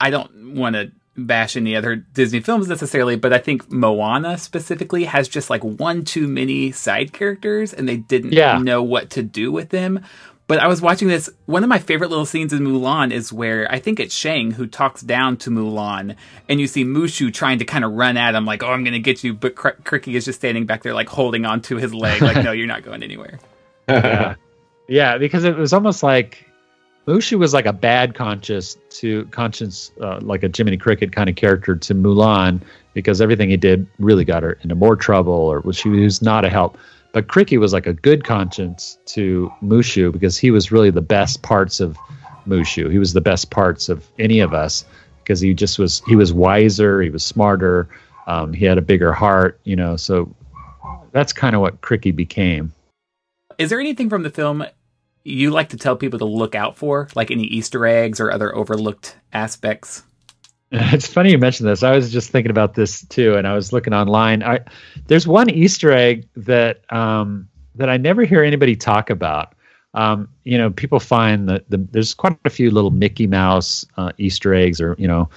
I don't want to bash any other Disney films necessarily, but I think Moana specifically has just like one too many side characters, and they didn't Yeah. know what to do with them. But I was watching this. One of my favorite little scenes in Mulan is where I think it's Shang who talks down to Mulan, and you see Mushu trying to kind of run at him, like, "Oh, I'm going to get you," but Cr- Cricky is just standing back there, like holding on to his leg, like, "No, you're not going anywhere." *laughs* yeah. yeah, because it was almost like Mushu was like a bad conscience to conscience, uh, like a Jiminy Cricket kind of character to Mulan, because everything he did really got her into more trouble, or was she was not a help. But Cricky was like a good conscience to Mushu because he was really the best parts of Mushu. He was the best parts of any of us because he just was. He was wiser. He was smarter. Um, he had a bigger heart. You know, so that's kind of what Cricky became. Is there anything from the film you like to tell people to look out for, like any Easter eggs or other overlooked aspects? *laughs* It's funny you mentioned this. I was just thinking about this too, and I was looking online. I there's one Easter egg that um, that I never hear anybody talk about. Um, you know, people find that the, there's quite a few little Mickey Mouse uh, Easter eggs, or you know,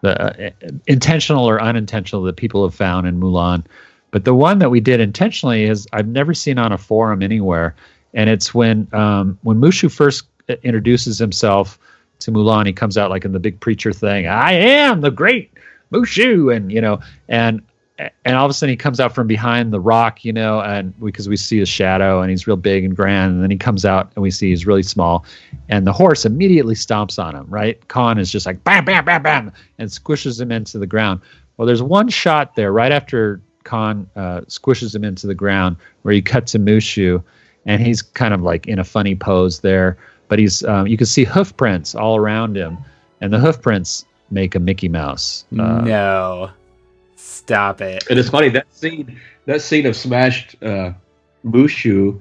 the uh, intentional or unintentional that people have found in Mulan. But the one that we did intentionally is I've never seen on a forum anywhere, and it's when um, when Mushu first introduces himself to Mulan, he comes out like in the big preacher thing. I am the great Mushu, and you know, and and all of a sudden he comes out from behind the rock, you know, and because we see his shadow, and he's real big and grand, and then he comes out and we see he's really small, and the horse immediately stomps on him. Right, Khan is just like bam, bam, bam, bam, and squishes him into the ground. Well, there's one shot there right after Khan uh, squishes him into the ground where he cuts to Mushu, and he's kind of like in a funny pose there. But he's um, you can see hoof prints all around him, and the hoof prints make a Mickey Mouse. Uh, no, stop it. And it's funny that scene, that scene of smashed uh, Mushu.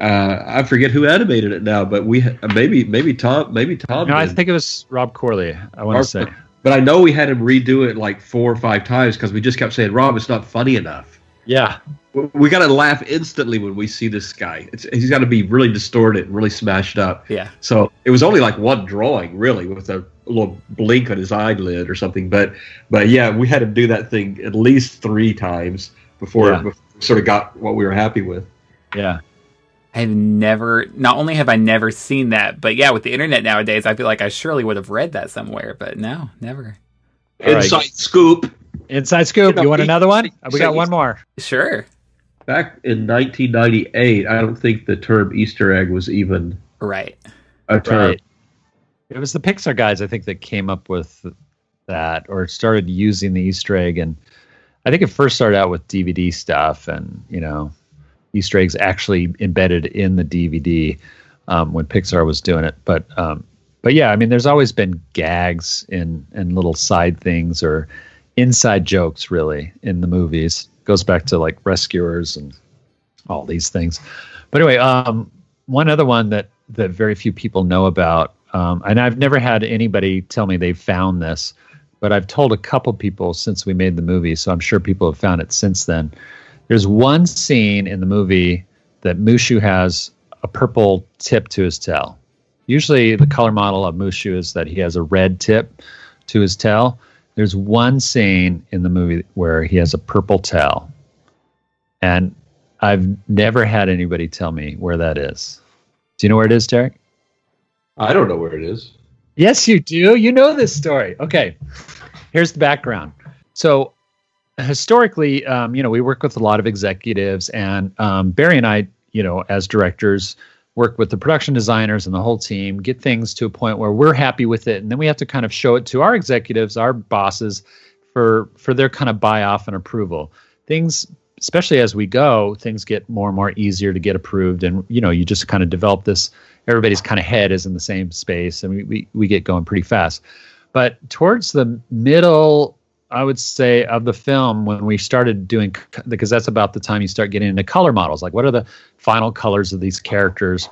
Uh, I forget who animated it now, but we maybe maybe Tom maybe Tom. No, I think it was Rob Corley. I want Rob- to say. but I know we had him redo it like four or five times because we just kept saying, "Rob, it's not funny enough." Yeah, We- We got to laugh instantly when we see this guy. It's, he's got to be really distorted, and really smashed up. Yeah. So it was only like one drawing, really, with a little blink on his eyelid or something. But but yeah, we had him do that thing at least three times before, Yeah. before we sort of got what we were happy with. yeah. I've never, not only have I never seen that, but yeah, with the internet nowadays, I feel like I surely would have read that somewhere, but no, never. All right. Inside scoop. Inside scoop. You know, You want he- another one? We got one more. Sure. Back in 1998, I don't think the term Easter egg was even Right. a term. Right. It was the Pixar guys, I think, that came up with that or started using the Easter egg. And I think it first started out with DVD stuff and, you know, Easter eggs actually embedded in the DVD um, when Pixar was doing it. But um, but yeah, I mean, there's always been gags and and little side things or inside jokes really in the movies. Goes back to like Rescuers and all these things. But anyway, um, one other one that that very few people know about, um, and I've never had anybody tell me they found this, but I've told a couple people since we made the movie, so I'm sure people have found it since then. There's one scene in the movie that Mushu has a purple tip to his tail. Usually, the color model of Mushu is that he has a red tip to his tail. There's one scene in the movie where he has a purple tail, and I've never had anybody tell me where that is. Do you know where it is, Derek? I don't know where it is. Yes, you do. You know this story. Okay, here's the background. So, historically, um, you know, we work with a lot of executives, and um, Barry and I, you know, as directors, work with the production designers and the whole team, get things to a point where we're happy with it, and then we have to kind of show it to our executives, our bosses, for for their kind of buy off and approval. Things especially as we go, things get more and more easier to get approved. And, you know, you just kind of develop this, everybody's kind of head is in the same space and we, we, we get going pretty fast. But towards the middle, I would say, of the film, when we started doing, because that's about the time you start getting into color models, like what are the final colors of these characters?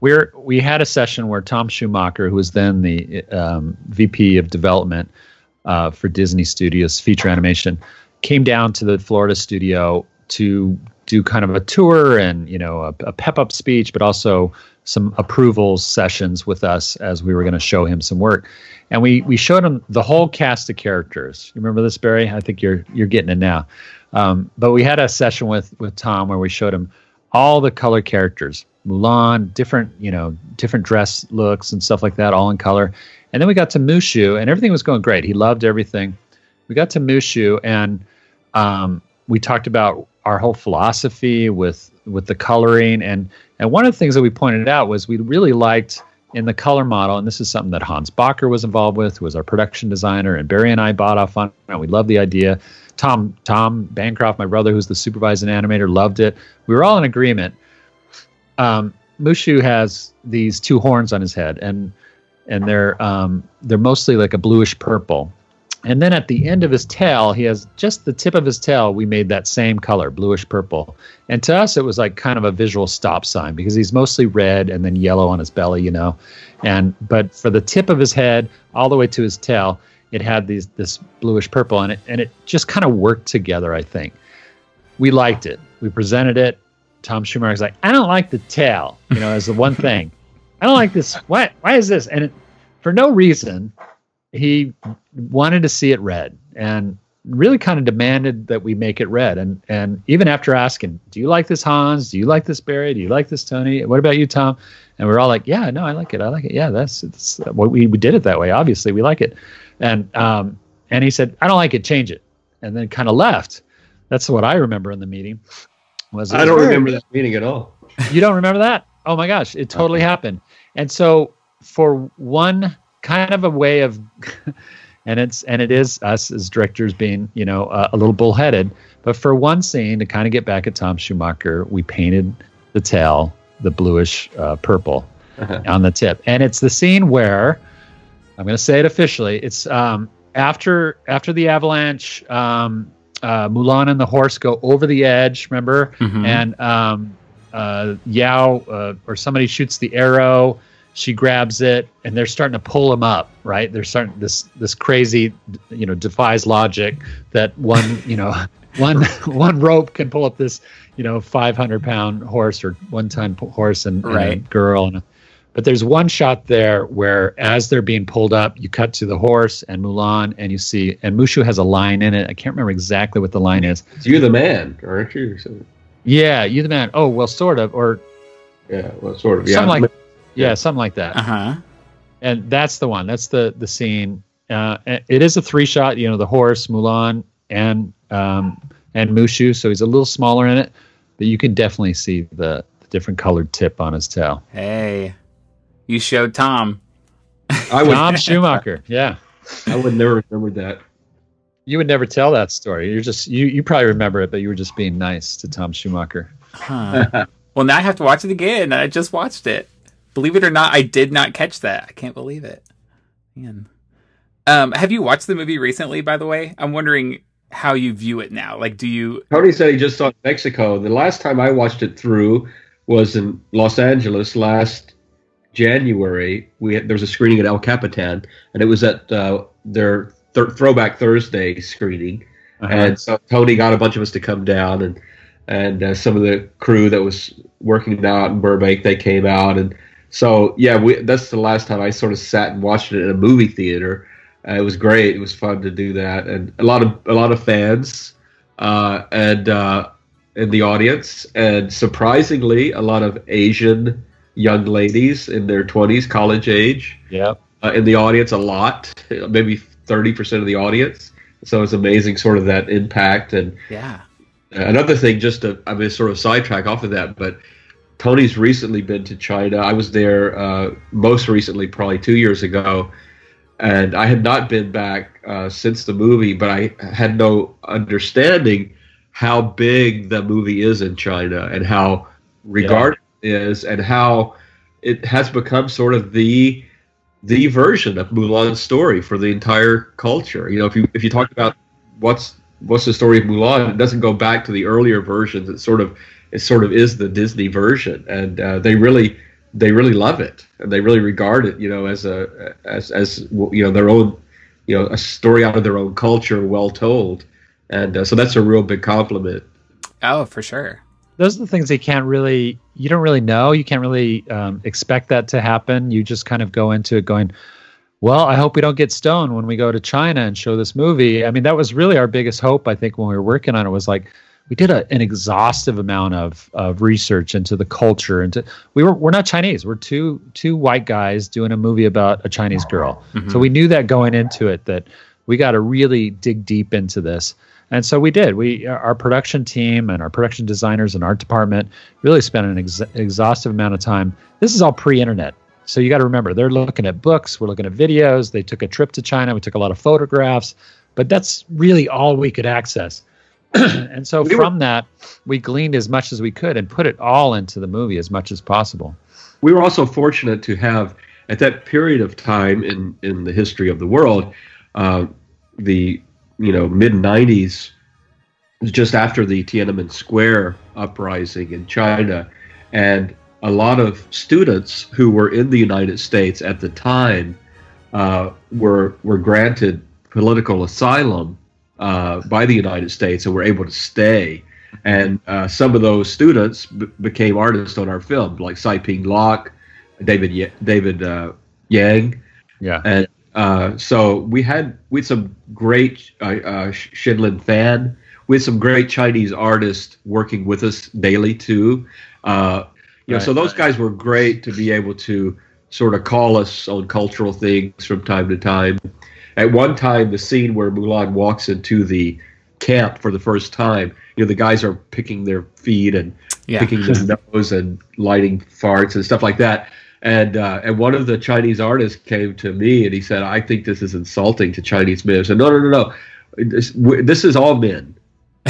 We're, we had a session where Tom Schumacher, who was then the um, VP of development uh, for Disney Studios feature animation, came down to the Florida studio to do kind of a tour and you know a, a pep up speech, but also some approval sessions with us as we were going to show him some work. And we we showed him the whole cast of characters. You remember this, Barry? I think you're you're getting it now. Um, but we had a session with with Tom where we showed him all the color characters, Mulan, different you know different dress looks and stuff like that, all in color. And then we got to Mushu, and everything was going great. He loved everything. We got to Mushu, and um, we talked about our whole philosophy with with the coloring. And and one of the things that we pointed out was we really liked in the color model and this is something that Hans Bacher was involved with who was our production designer and Barry and I bought off on it. We loved the idea. Tom Tom Bancroft my brother who's the supervising animator loved it. We were all in agreement. Um, Mushu has these two horns on his head and and they're um, they're mostly like a bluish purple and then at the end of his tail, he has just the tip of his tail. We made that same color, bluish purple. And to us, it was like kind of a visual stop sign because he's mostly red and then yellow on his belly, you know. And but for the tip of his head all the way to his tail, it had these this bluish purple, and it and it just kind of worked together. I think we liked it. We presented it. Tom Schumacher's like, I don't like the tail, you know, as the one *laughs* thing. I don't like this. Why? Why is this? And it, for no reason, he wanted to see it red and really kind of demanded that we make it red. And and even after asking, "Do you like this, Hans? Do you like this, Barry? Do you like this, Tony? What about you, Tom?" And we are all like, "Yeah, no, I like it. I like it. Yeah, that's it's what we, we did it that way. Obviously, we like it." And um and he said, "I don't like it. Change it." And then kind of left. That's what I remember in the meeting. Was I don't remember that meeting at all. You don't remember that? Oh my gosh, it totally *laughs* happened. And so for one kind of a way of *laughs* and it's and it is us as directors being you know uh, a little bullheaded but for one scene to kind of get back at tom schumacher we painted the tail the bluish uh, purple uh-huh. on the tip and it's the scene where i'm going to say it officially it's um, after after the avalanche um, uh, mulan and the horse go over the edge remember mm-hmm. and um, uh, yao uh, or somebody shoots the arrow she grabs it and they're starting to pull him up right? They're starting this this crazy you know defies logic that one you know *laughs* one *laughs* one rope can pull up this you know 500 pound horse or one ton horse and, right. and girl and but there's one shot there where as they're being pulled up you cut to the horse and mulan and you see and mushu has a line in it. I can't remember exactly what the line is. It's you the man aren't you? Yeah you the man. Oh well sort of or yeah well sort of yeah. Something like yeah, something like that. Uh huh. And that's the one. That's the the scene. Uh, it is a three shot. You know, the horse, Mulan, and um, and Mushu. So he's a little smaller in it, but you can definitely see the, the different colored tip on his tail. Hey, you showed Tom. I would Tom Schumacher. *laughs* Yeah, I would never remember that. You would never tell that story. You're just you you probably remember it, but you were just being nice to Tom Schumacher. Huh. *laughs* well, now I have to watch it again. I just watched it. Believe it or not, I did not catch that. I can't believe it. Man. Um, have you watched the movie recently? By the way, I'm wondering how you view it now. Like, do you? Tony said he just saw Mexico. The last time I watched it through was in Los Angeles last January. We had, there was a screening at El Capitan, and it was at uh, their th- Throwback Thursday screening. Uh-huh. And so Tony got a bunch of us to come down, and and uh, some of the crew that was working out in Burbank they came out, and so yeah, we, that's the last time I sort of sat and watched it in a movie theater. Uh, it was great. It was fun to do that, and a lot of a lot of fans, uh, and uh, in the audience, and surprisingly, a lot of Asian young ladies in their twenties, college age, Yeah. uh, in the audience. A lot, *laughs* maybe thirty percent of the audience. So it's amazing, sort of that impact. And Yeah. another thing, just to I mean, sort of sidetrack off of that, but Tony's recently been to China. I was there uh, most recently, probably two years ago, and I had not been back uh, since the movie, but I had no understanding how big the movie is in China and how regarded it is, and how it has become sort of the the version of Mulan's story for the entire culture. You know, if you if you talk about what's what's the story of Mulan, it doesn't go back to the earlier versions. It's sort of it sort of is the Disney version, and uh, they really they really love it, and they really regard it, you know, as a as as you know their own you know a story out of their own culture, well told, and uh, so that's a real big compliment. Oh, for sure. Those are the things you can't really you don't really know. You can't really um, expect that to happen. You just kind of go into it going, well, I hope we don't get stoned when we go to China and show this movie. I mean, that was really our biggest hope. I think when we were working on it was like we did a, an exhaustive amount of, of research into the culture. Into we were we're not Chinese. We're two two white guys doing a movie about a Chinese girl. Mm-hmm. So we knew that going into it that we got to really dig deep into this. And so we did. We our production team and our production designers and art department really spent an ex- exhaustive amount of time. This is all pre-internet. So you got to remember they're looking at books, we're looking at videos. They took a trip to China, we took a lot of photographs, but that's really all we could access. *clears throat* and so We were- from that, we gleaned as much as we could and put it all into the movie as much as possible. we were also fortunate to have at that period of time in in the history of the world uh, the you know mid 90s just after the Tiananmen Square uprising in China and a lot of students who were in the United States at the time uh, were were granted political asylum uh, by the United States and were able to stay. And uh, some of those students b- became artists on our film, like Saiping Locke, David Ye- David uh, Yang, Yeah. and uh, so we had we had some great uh, uh, Shinlin Fan. We had some great Chinese artists working with us daily too. Uh, you know, so Right. those guys were great to be able to sort of call us on cultural things from time to time. At one time, the scene where Mulan walks into the camp for the first time, you know, the guys are picking their feet and Yeah. picking their *laughs* nose and lighting farts and stuff like that. And uh, and one of the Chinese artists came to me and he said, "I think this is insulting to Chinese men." I said, "No, no, no, no. This, w- this is all men.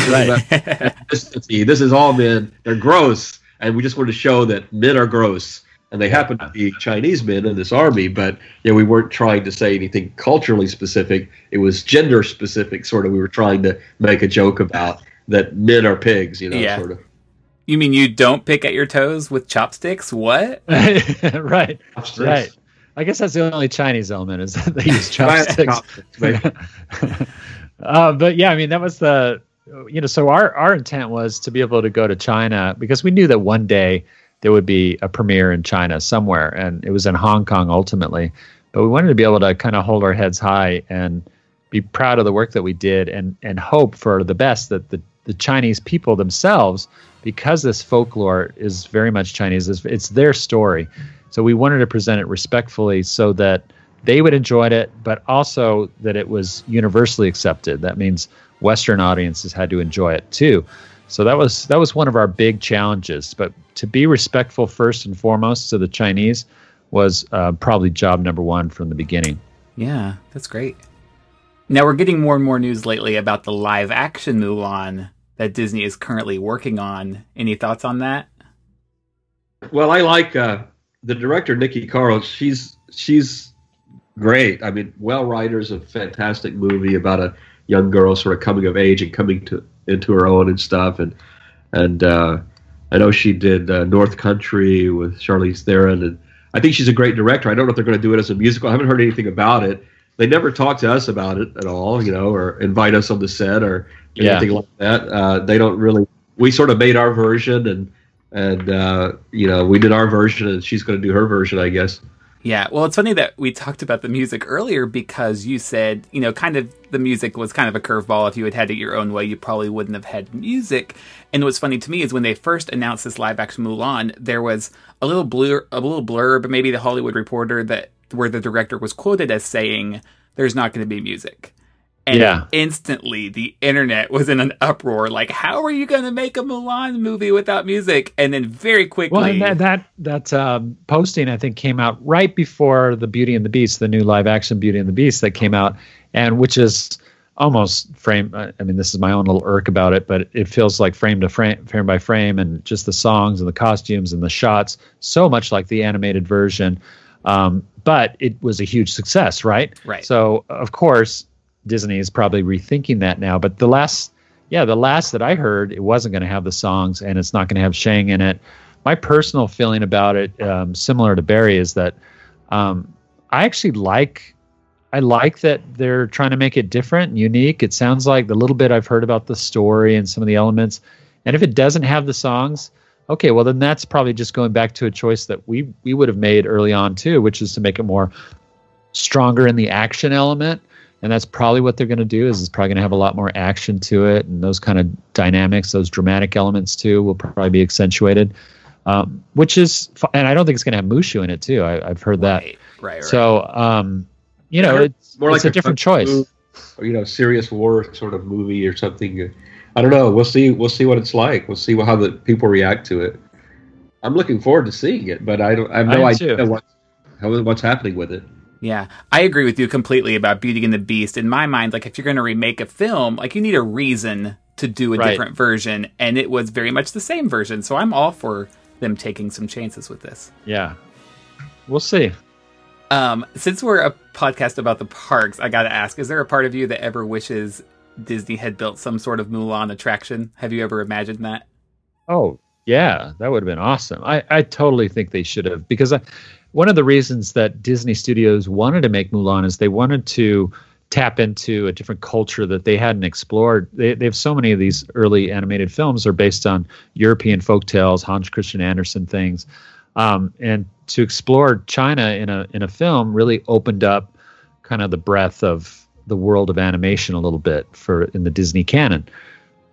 Right. *laughs* This, this is all men. They're gross, and we just want to show that men are gross." And they happened to be Chinese men in this army, but yeah, we weren't trying to say anything culturally specific. It was gender specific, sort of. We were trying to make a joke about that men are pigs, you know, Yeah. sort of. You mean you don't pick at your toes with chopsticks? What? *laughs* right. Right. I guess that's the only Chinese element is that they use chopsticks. Maybe. *laughs* uh, but yeah, I mean that was the you know so our our intent was to be able to go to China because we knew that one day there would be a premiere in China somewhere, and it was in Hong Kong ultimately. But we wanted to be able to kind of hold our heads high and be proud of the work that we did, and and hope for the best that the the Chinese people themselves, because this folklore is very much Chinese, it's, it's their story. So we wanted to present it respectfully so that they would enjoy it, but also that it was universally accepted. That means Western audiences had to enjoy it too. So that was that was one of our big challenges. But to be respectful first and foremost to the Chinese was uh, probably job number one from the beginning. Yeah, that's great. Now we're getting more and more news lately about the live action Mulan that Disney is currently working on. Any thoughts on that? Well, I like uh, the director Niki Caro. She's she's great. I mean, Whale Rider's a fantastic movie about a young girl sort of coming of age and coming to into her own and stuff. And and uh, I know she did uh, North Country with Charlize Theron, and I think she's a great director. I don't know if they're going to do it as a musical. I haven't heard anything about it. They never talk to us about it at all, you know, or invite us on the set or Yeah. anything like that. Uh, they don't really. We sort of made our version, and and uh, you know, we did our version, and she's going to do her version, I guess. Yeah, well, it's funny that we talked about the music earlier because you said, you know, kind of the music was kind of a curveball. If you had had it your own way, you probably wouldn't have had music. And what's funny to me is when they first announced this live action Mulan, there was a little blur, a little blurb, maybe the Hollywood Reporter that where the director was quoted as saying, "There's not going to be music." And Yeah. instantly the internet was in an uproar like how are you going to make a Mulan movie without music and then very quickly Well, and that that, that um, posting I think came out right before the Beauty and the Beast, the new live action Beauty and the Beast that came out, and which is almost frame. I I mean, this is my own little irk about it, but it feels like frame to frame, frame by frame, and just the songs and the costumes and the shots, so much like the animated version. Um, but it was a huge success, right? Right. So of course Disney is probably rethinking that now. But the last, yeah, the last that I heard, it wasn't going to have the songs, and it's not going to have Shang in it. My personal feeling about it, um, similar to Barry, is that um, I actually like. I like that they're trying to make it different and unique. It sounds like the little bit I've heard about the story and some of the elements. And if it doesn't have the songs, okay, well then that's probably just going back to a choice that we we would have made early on too, which is to make it more stronger in the action element. And that's probably what they're going to do. Is it's probably going to have a lot more action to it, and those kind of dynamics, those dramatic elements too, will probably be accentuated. Um, which is, fu- and I don't think it's going to have Mushu in it too. I, I've heard that. right, right, right. So, um, you know, Yeah, it's, it's a different choice. move, or, you know, serious war sort of movie or something. I don't know. We'll see. We'll see what it's like. We'll see how the people react to it. I'm looking forward to seeing it, but I don't. I have no am idea what, what's happening with it. Yeah, I agree with you completely about Beauty and the Beast. In my mind, like if you're going to remake a film, like you need a reason to do a Right. different version, and it was very much the same version. So I'm all for them taking some chances with this. Yeah, we'll see. Um, since we're a podcast about the parks, I got to ask: Is there a part of you that ever wishes Disney had built some sort of Mulan attraction? Have you ever imagined that? Oh, yeah, that would have been awesome. I, I totally think they should have because I, one of the reasons that Disney Studios wanted to make Mulan is they wanted to tap into a different culture that they hadn't explored. They, they have so many of these early animated films are based on European folk tales, Hans Christian Andersen things, um, and to explore China in a in a film really opened up kind of the breadth of the world of animation a little bit for in the Disney canon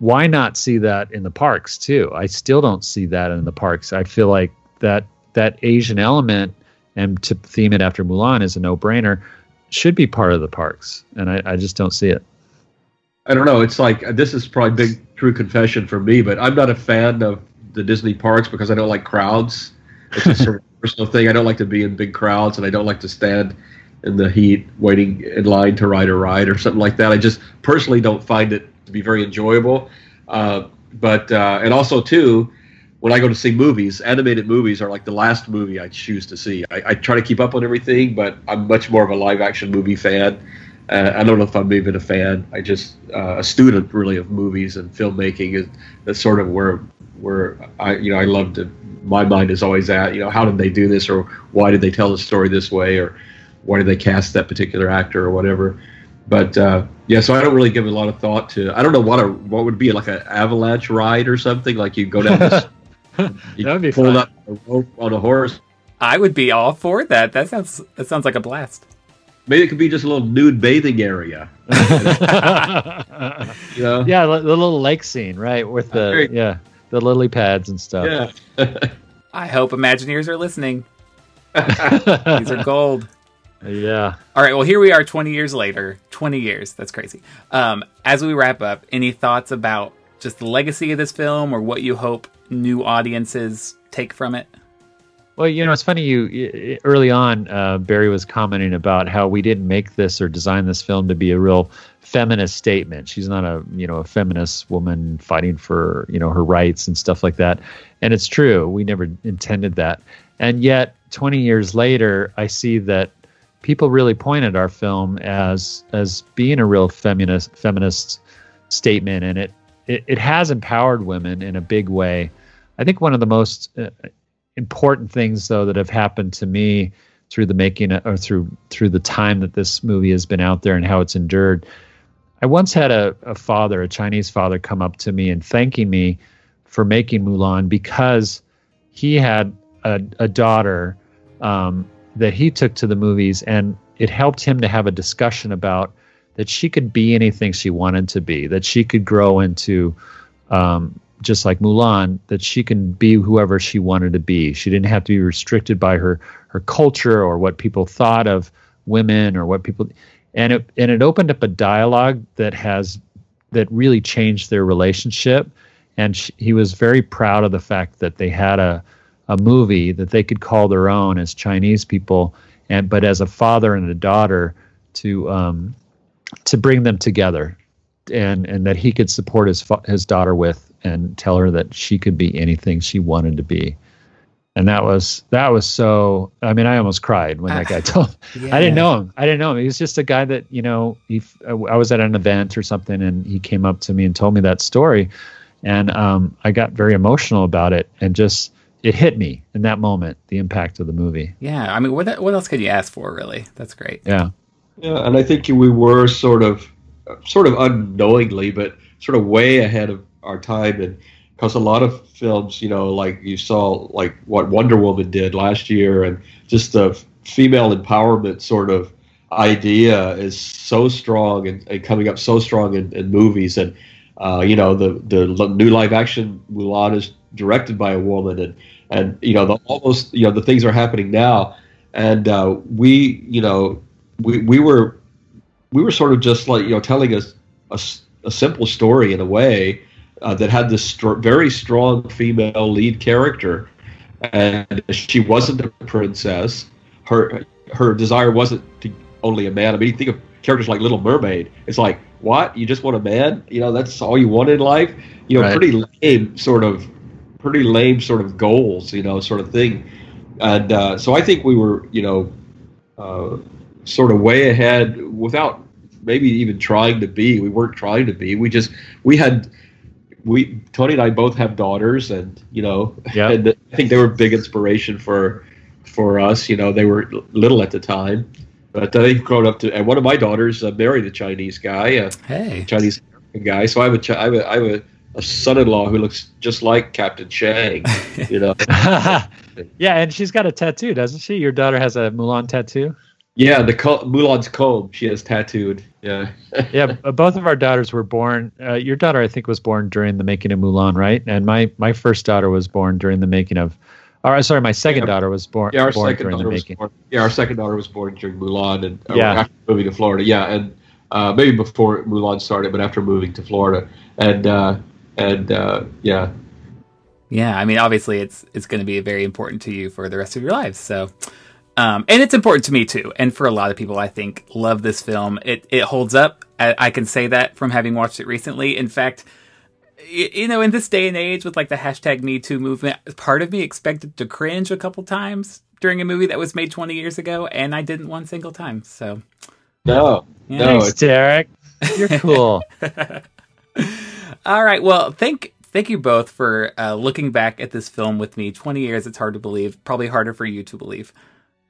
why not see that in the parks too? I still don't see that in the parks. I feel like that that Asian element and to theme it after Mulan is a no brainer should be part of the parks, and I, I just don't see it. I don't know. It's like this is probably big true confession for me, but I'm not a fan of the Disney parks because I don't like crowds. It's a sort of *laughs* personal thing. I don't like to be in big crowds, and I don't like to stand in the heat waiting in line to ride a ride or something like that. I just personally don't find it to be very enjoyable. Uh, but uh, and also too, when I go to see movies, animated movies are like the last movie I choose to see. I, I try to keep up on everything, but I'm much more of a live action movie fan. Uh, I don't know if I'm even a fan. I just uh, a student really of movies and filmmaking is that's sort of where where I you know I love to. My mind is always at you know how did they do this or why did they tell the story this way or why did they cast that particular actor or whatever. But uh, yeah, so I don't really give a lot of thought to. I don't know what a what would be like an avalanche ride or something like you go down this. *laughs* *laughs* you That would be pull fun. up a rope on a horse. I would be all for that. That sounds that sounds like a blast. Maybe it could be just a little nude bathing area. yeah, *laughs* You know. the, the little lake scene, right, with the yeah the lily pads and stuff. Yeah. *laughs* I hope Imagineers are listening. These are gold. yeah. All right, well, here we are 20 years later. 20 years. That's crazy. Um, as we wrap up, any thoughts about just the legacy of this film or what you hope new audiences take from it? Well, you know, it's funny. You early on, uh, Barry was commenting about how we didn't make this or design this film to be a real feminist statement. She's not a you know a feminist woman fighting for you know her rights and stuff like that. And it's true. We never intended that. And yet, 20 years later, I see that people really point at our film as as being a real feminist feminist statement, and it it, it has empowered women in a big way. I think one of the most uh, important things though that have happened to me through the making or through through the time that this movie has been out there and how it's endured. I once had a, a father, a Chinese father, come up to me and thanking me for making Mulan because he had a, a daughter um, that he took to the movies and it helped him to have a discussion about that she could be anything she wanted to be, that she could grow into um, just like Mulan, that she can be whoever she wanted to be. She didn't have to be restricted by her her culture or what people thought of women or what people and it and it opened up a dialogue that has that really changed their relationship and she, he was very proud of the fact that they had a a movie that they could call their own as Chinese people and but as a father and a daughter to um, to bring them together and and that he could support his his daughter with and tell her that she could be anything she wanted to be and that was that was so i mean i almost cried when that guy *laughs* told Yeah. i didn't know him i didn't know him he was just a guy that you know he i was at an event or something and he came up to me and told me that story and um, i got very emotional about it and just it hit me in that moment the impact of the movie Yeah, I mean, what what else could you ask for, really? That's great. yeah Yeah, and I think we were sort of, sort of unknowingly, but sort of way ahead of our time, and because a lot of films, you know, like you saw, like what Wonder Woman did last year, and just the female empowerment sort of idea is so strong and, and coming up so strong in, in movies, and uh, you know, the the new live action Mulan is directed by a woman, and and you know, the almost you know the things are happening now, and uh, we, you know we, we were we were sort of just like you know telling us a simple story in a way uh, that had this str- very strong female lead character and she wasn't a princess. Her her desire wasn't to only a man. I mean you think of characters like little mermaid. It's like what? You just want a man? You know that's all you want in life? You know Right. pretty lame sort of pretty lame sort of goals you know sort of thing. And uh, so i think we were you know uh, sort of way ahead without maybe even trying to be. We weren't trying to be. We just we had we Tony and I both have daughters, and you know, Yeah. *laughs* and I think they were a big inspiration for for us. You know, they were little at the time, but they've grown up to. And one of my daughters uh, married a Chinese guy, a Hey, Chinese guy. So I have a have a, I have a, a son-in-law who looks just like Captain Shang. You know, *laughs* yeah and she's got a tattoo doesn't she your daughter has a mulan tattoo yeah, the co- Mulan's comb she has tattooed. Yeah. *laughs* yeah, both of our daughters were born. Uh, your daughter, I think, was born during the making of Mulan, right? And my my first daughter was born during the making of. Or sorry, my second Yeah. daughter was born Yeah, our born second during the daughter was making. born. Yeah, our second daughter was born during Mulan and uh, Yeah. after moving to Florida. Yeah, and uh, maybe before Mulan started, but after moving to Florida, and uh, and uh, yeah, yeah. I mean, obviously, it's it's going to be very important to you for the rest of your lives. So, um, and it's important to me too, and for a lot of people, I think love this film. It it holds up. I, I can say that from having watched it recently. In fact. y- You know, in this day and age with like the hashtag Me Too movement, part of me expected to cringe a couple times during a movie that was made 20 years ago, and I didn't one single time. So, no, Yeah. no, Thanks, it's, Derek. You're cool. *laughs* *laughs* All right. Well, thank thank you both for uh, looking back at this film with me. Twenty years. It's hard to believe. Probably harder for you to believe.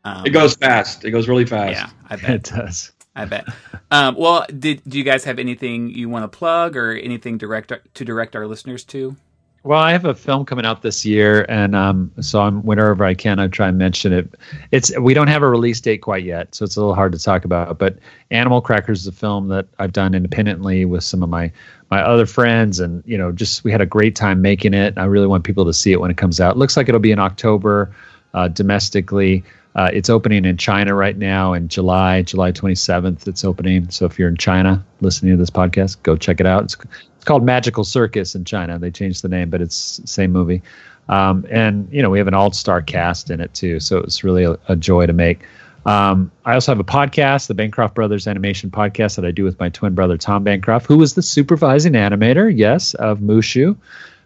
Um, it goes fast. It goes really fast. Yeah, I *laughs* bet it does. I bet. Um, well, did do you guys have anything you want to plug or anything direct to direct our listeners to? Well, I have a film coming out this year, and um, so I'm whenever I can, I try and mention it. It's we don't have a release date quite yet, so it's a little hard to talk about. But Animal Crackers is a film that I've done independently with some of my my other friends, and you know, just we had a great time making it. I really want people to see it when it comes out. It looks like it'll be in October uh, domestically. Uh, it's opening in China right now in July, July 27th. It's opening. So if you're in China listening to this podcast, go check it out. It's, it's called Magical Circus in China. They changed the name, but it's same movie. Um, and you know we have an all-star cast in it too, so it's really a, a joy to make. Um, I also have a podcast, the Bancroft Brothers Animation Podcast, that I do with my twin brother Tom Bancroft, who was the supervising animator, yes, of Mushu.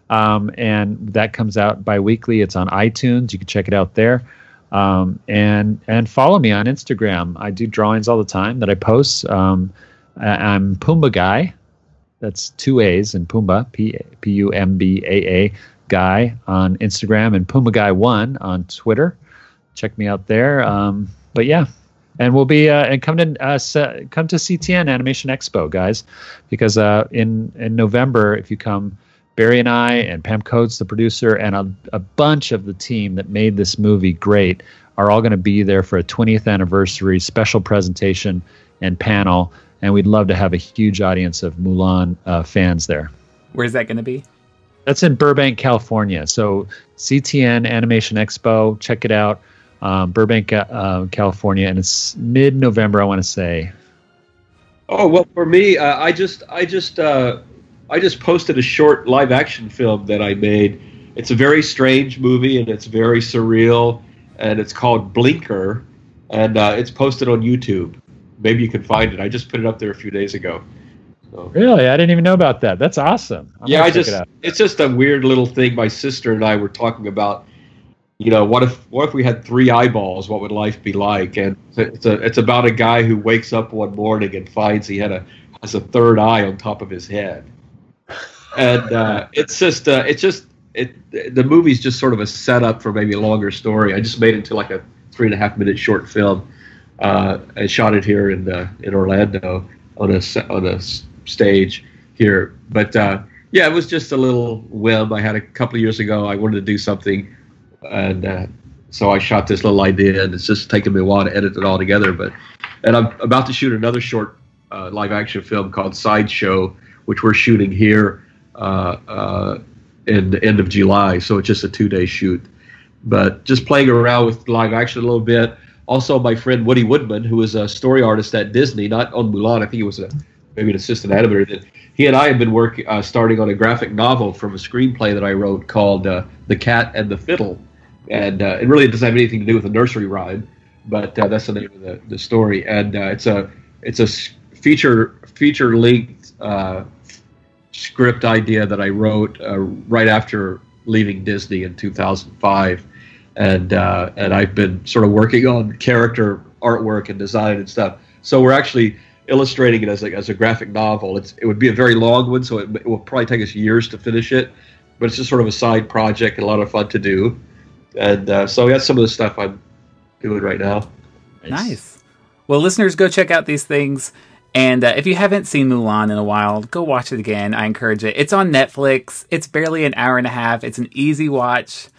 Um, and that comes out bi-weekly. It's on iTunes. You can check it out there. Um, and and follow me on Instagram. I do drawings all the time that I post. Um, I, I'm Pumbaa Guy. That's two A's in Pumbaa, P P U M B A A guy on Instagram and Pumbaa Guy One on Twitter. Check me out there. Um, but yeah, and we'll be uh, and come to uh, come to CTN Animation Expo, guys, because uh, in in November, if you come, Barry and I and Pam Coats, the producer, and a, a bunch of the team that made this movie great are all going to be there for a 20th anniversary special presentation and panel, and we'd love to have a huge audience of Mulan uh, fans there. Where's that going to be? That's in Burbank, California. So CTN Animation Expo, check it out. Um, Burbank, uh, California, and it's mid-November. I want to say. Oh well, for me, uh, I just I just uh, I just posted a short live action film that I made. It's a very strange movie and it's very surreal, and it's called Blinker, and uh, it's posted on YouTube. Maybe you can find it. I just put it up there a few days ago. So. Really, I didn't even know about that. That's awesome. I'm yeah, I just it it's just a weird little thing. My sister and I were talking about. You know, what if what if we had three eyeballs? What would life be like? And it's a it's about a guy who wakes up one morning and finds he had a has a third eye on top of his head, and uh, it's just uh, it's just it the movie's just sort of a setup for maybe a longer story. I just made it into like a three and a half minute short film. Uh, I shot it here in uh, in Orlando on a on a stage here, but uh, yeah, it was just a little whim I had a couple of years ago. I wanted to do something, and uh, so I shot this little idea, and it's just taken me a while to edit it all together. But and I'm about to shoot another short live action film called Sideshow, which we're shooting here uh, uh, in the end of July. So it's just a two day shoot. But just playing around with live action a little bit. Also, my friend Woody Woodman, who is a story artist at Disney, not on Mulan, I think he was a, maybe an assistant animator. That he and I have been working, uh, starting on a graphic novel from a screenplay that I wrote called uh, "The Cat and the Fiddle," and uh, it really doesn't have anything to do with a nursery rhyme, but uh, that's the name of the, the story. And uh, it's a it's a feature feature length script idea that I wrote uh, right after leaving Disney in 2005, and uh, and I've been sort of working on character artwork and design and stuff. So we're actually illustrating it as a, as a graphic novel. It's it would be a very long one, so it, it will probably take us years to finish it. But it's just sort of a side project and a lot of fun to do. And uh, so that's some of the stuff I'm doing right now. Nice. Well, listeners, go check out these things. And uh, if you haven't seen Mulan in a while, go watch it again. I encourage it. It's on Netflix. It's barely an hour and a half. It's an easy watch.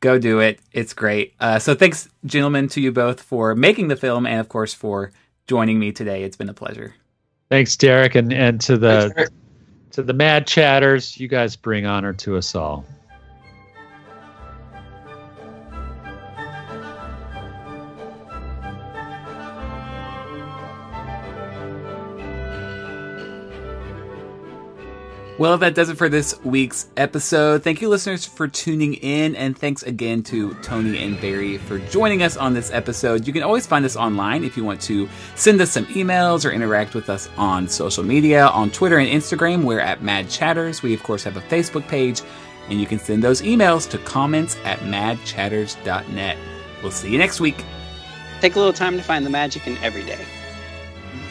Go do it. It's great. Uh, so thanks, gentlemen, to you both for making the film and, of course, for joining me today. It's been a pleasure. Thanks, Derek, and and to the Derek. to the Mad Chatters. You guys bring honor to us all. Well, that does it for this week's episode. Thank you, listeners, for tuning in, and thanks again to Tony and Barry for joining us on this episode. You can always find us online if you want to send us some emails or interact with us on social media. On Twitter and Instagram, we're at Mad Chatters. We, of course, have a Facebook page, and you can send those emails to comments at madchatters.net. We'll see you next week. Take a little time to find the magic in every day.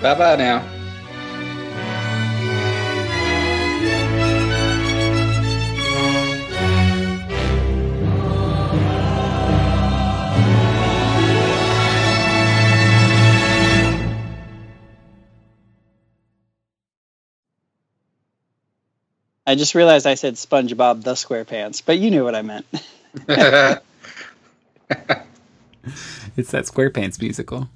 Bye bye now. I just realized I said SpongeBob the SquarePants, but you knew what I meant. *laughs* It's that SquarePants musical.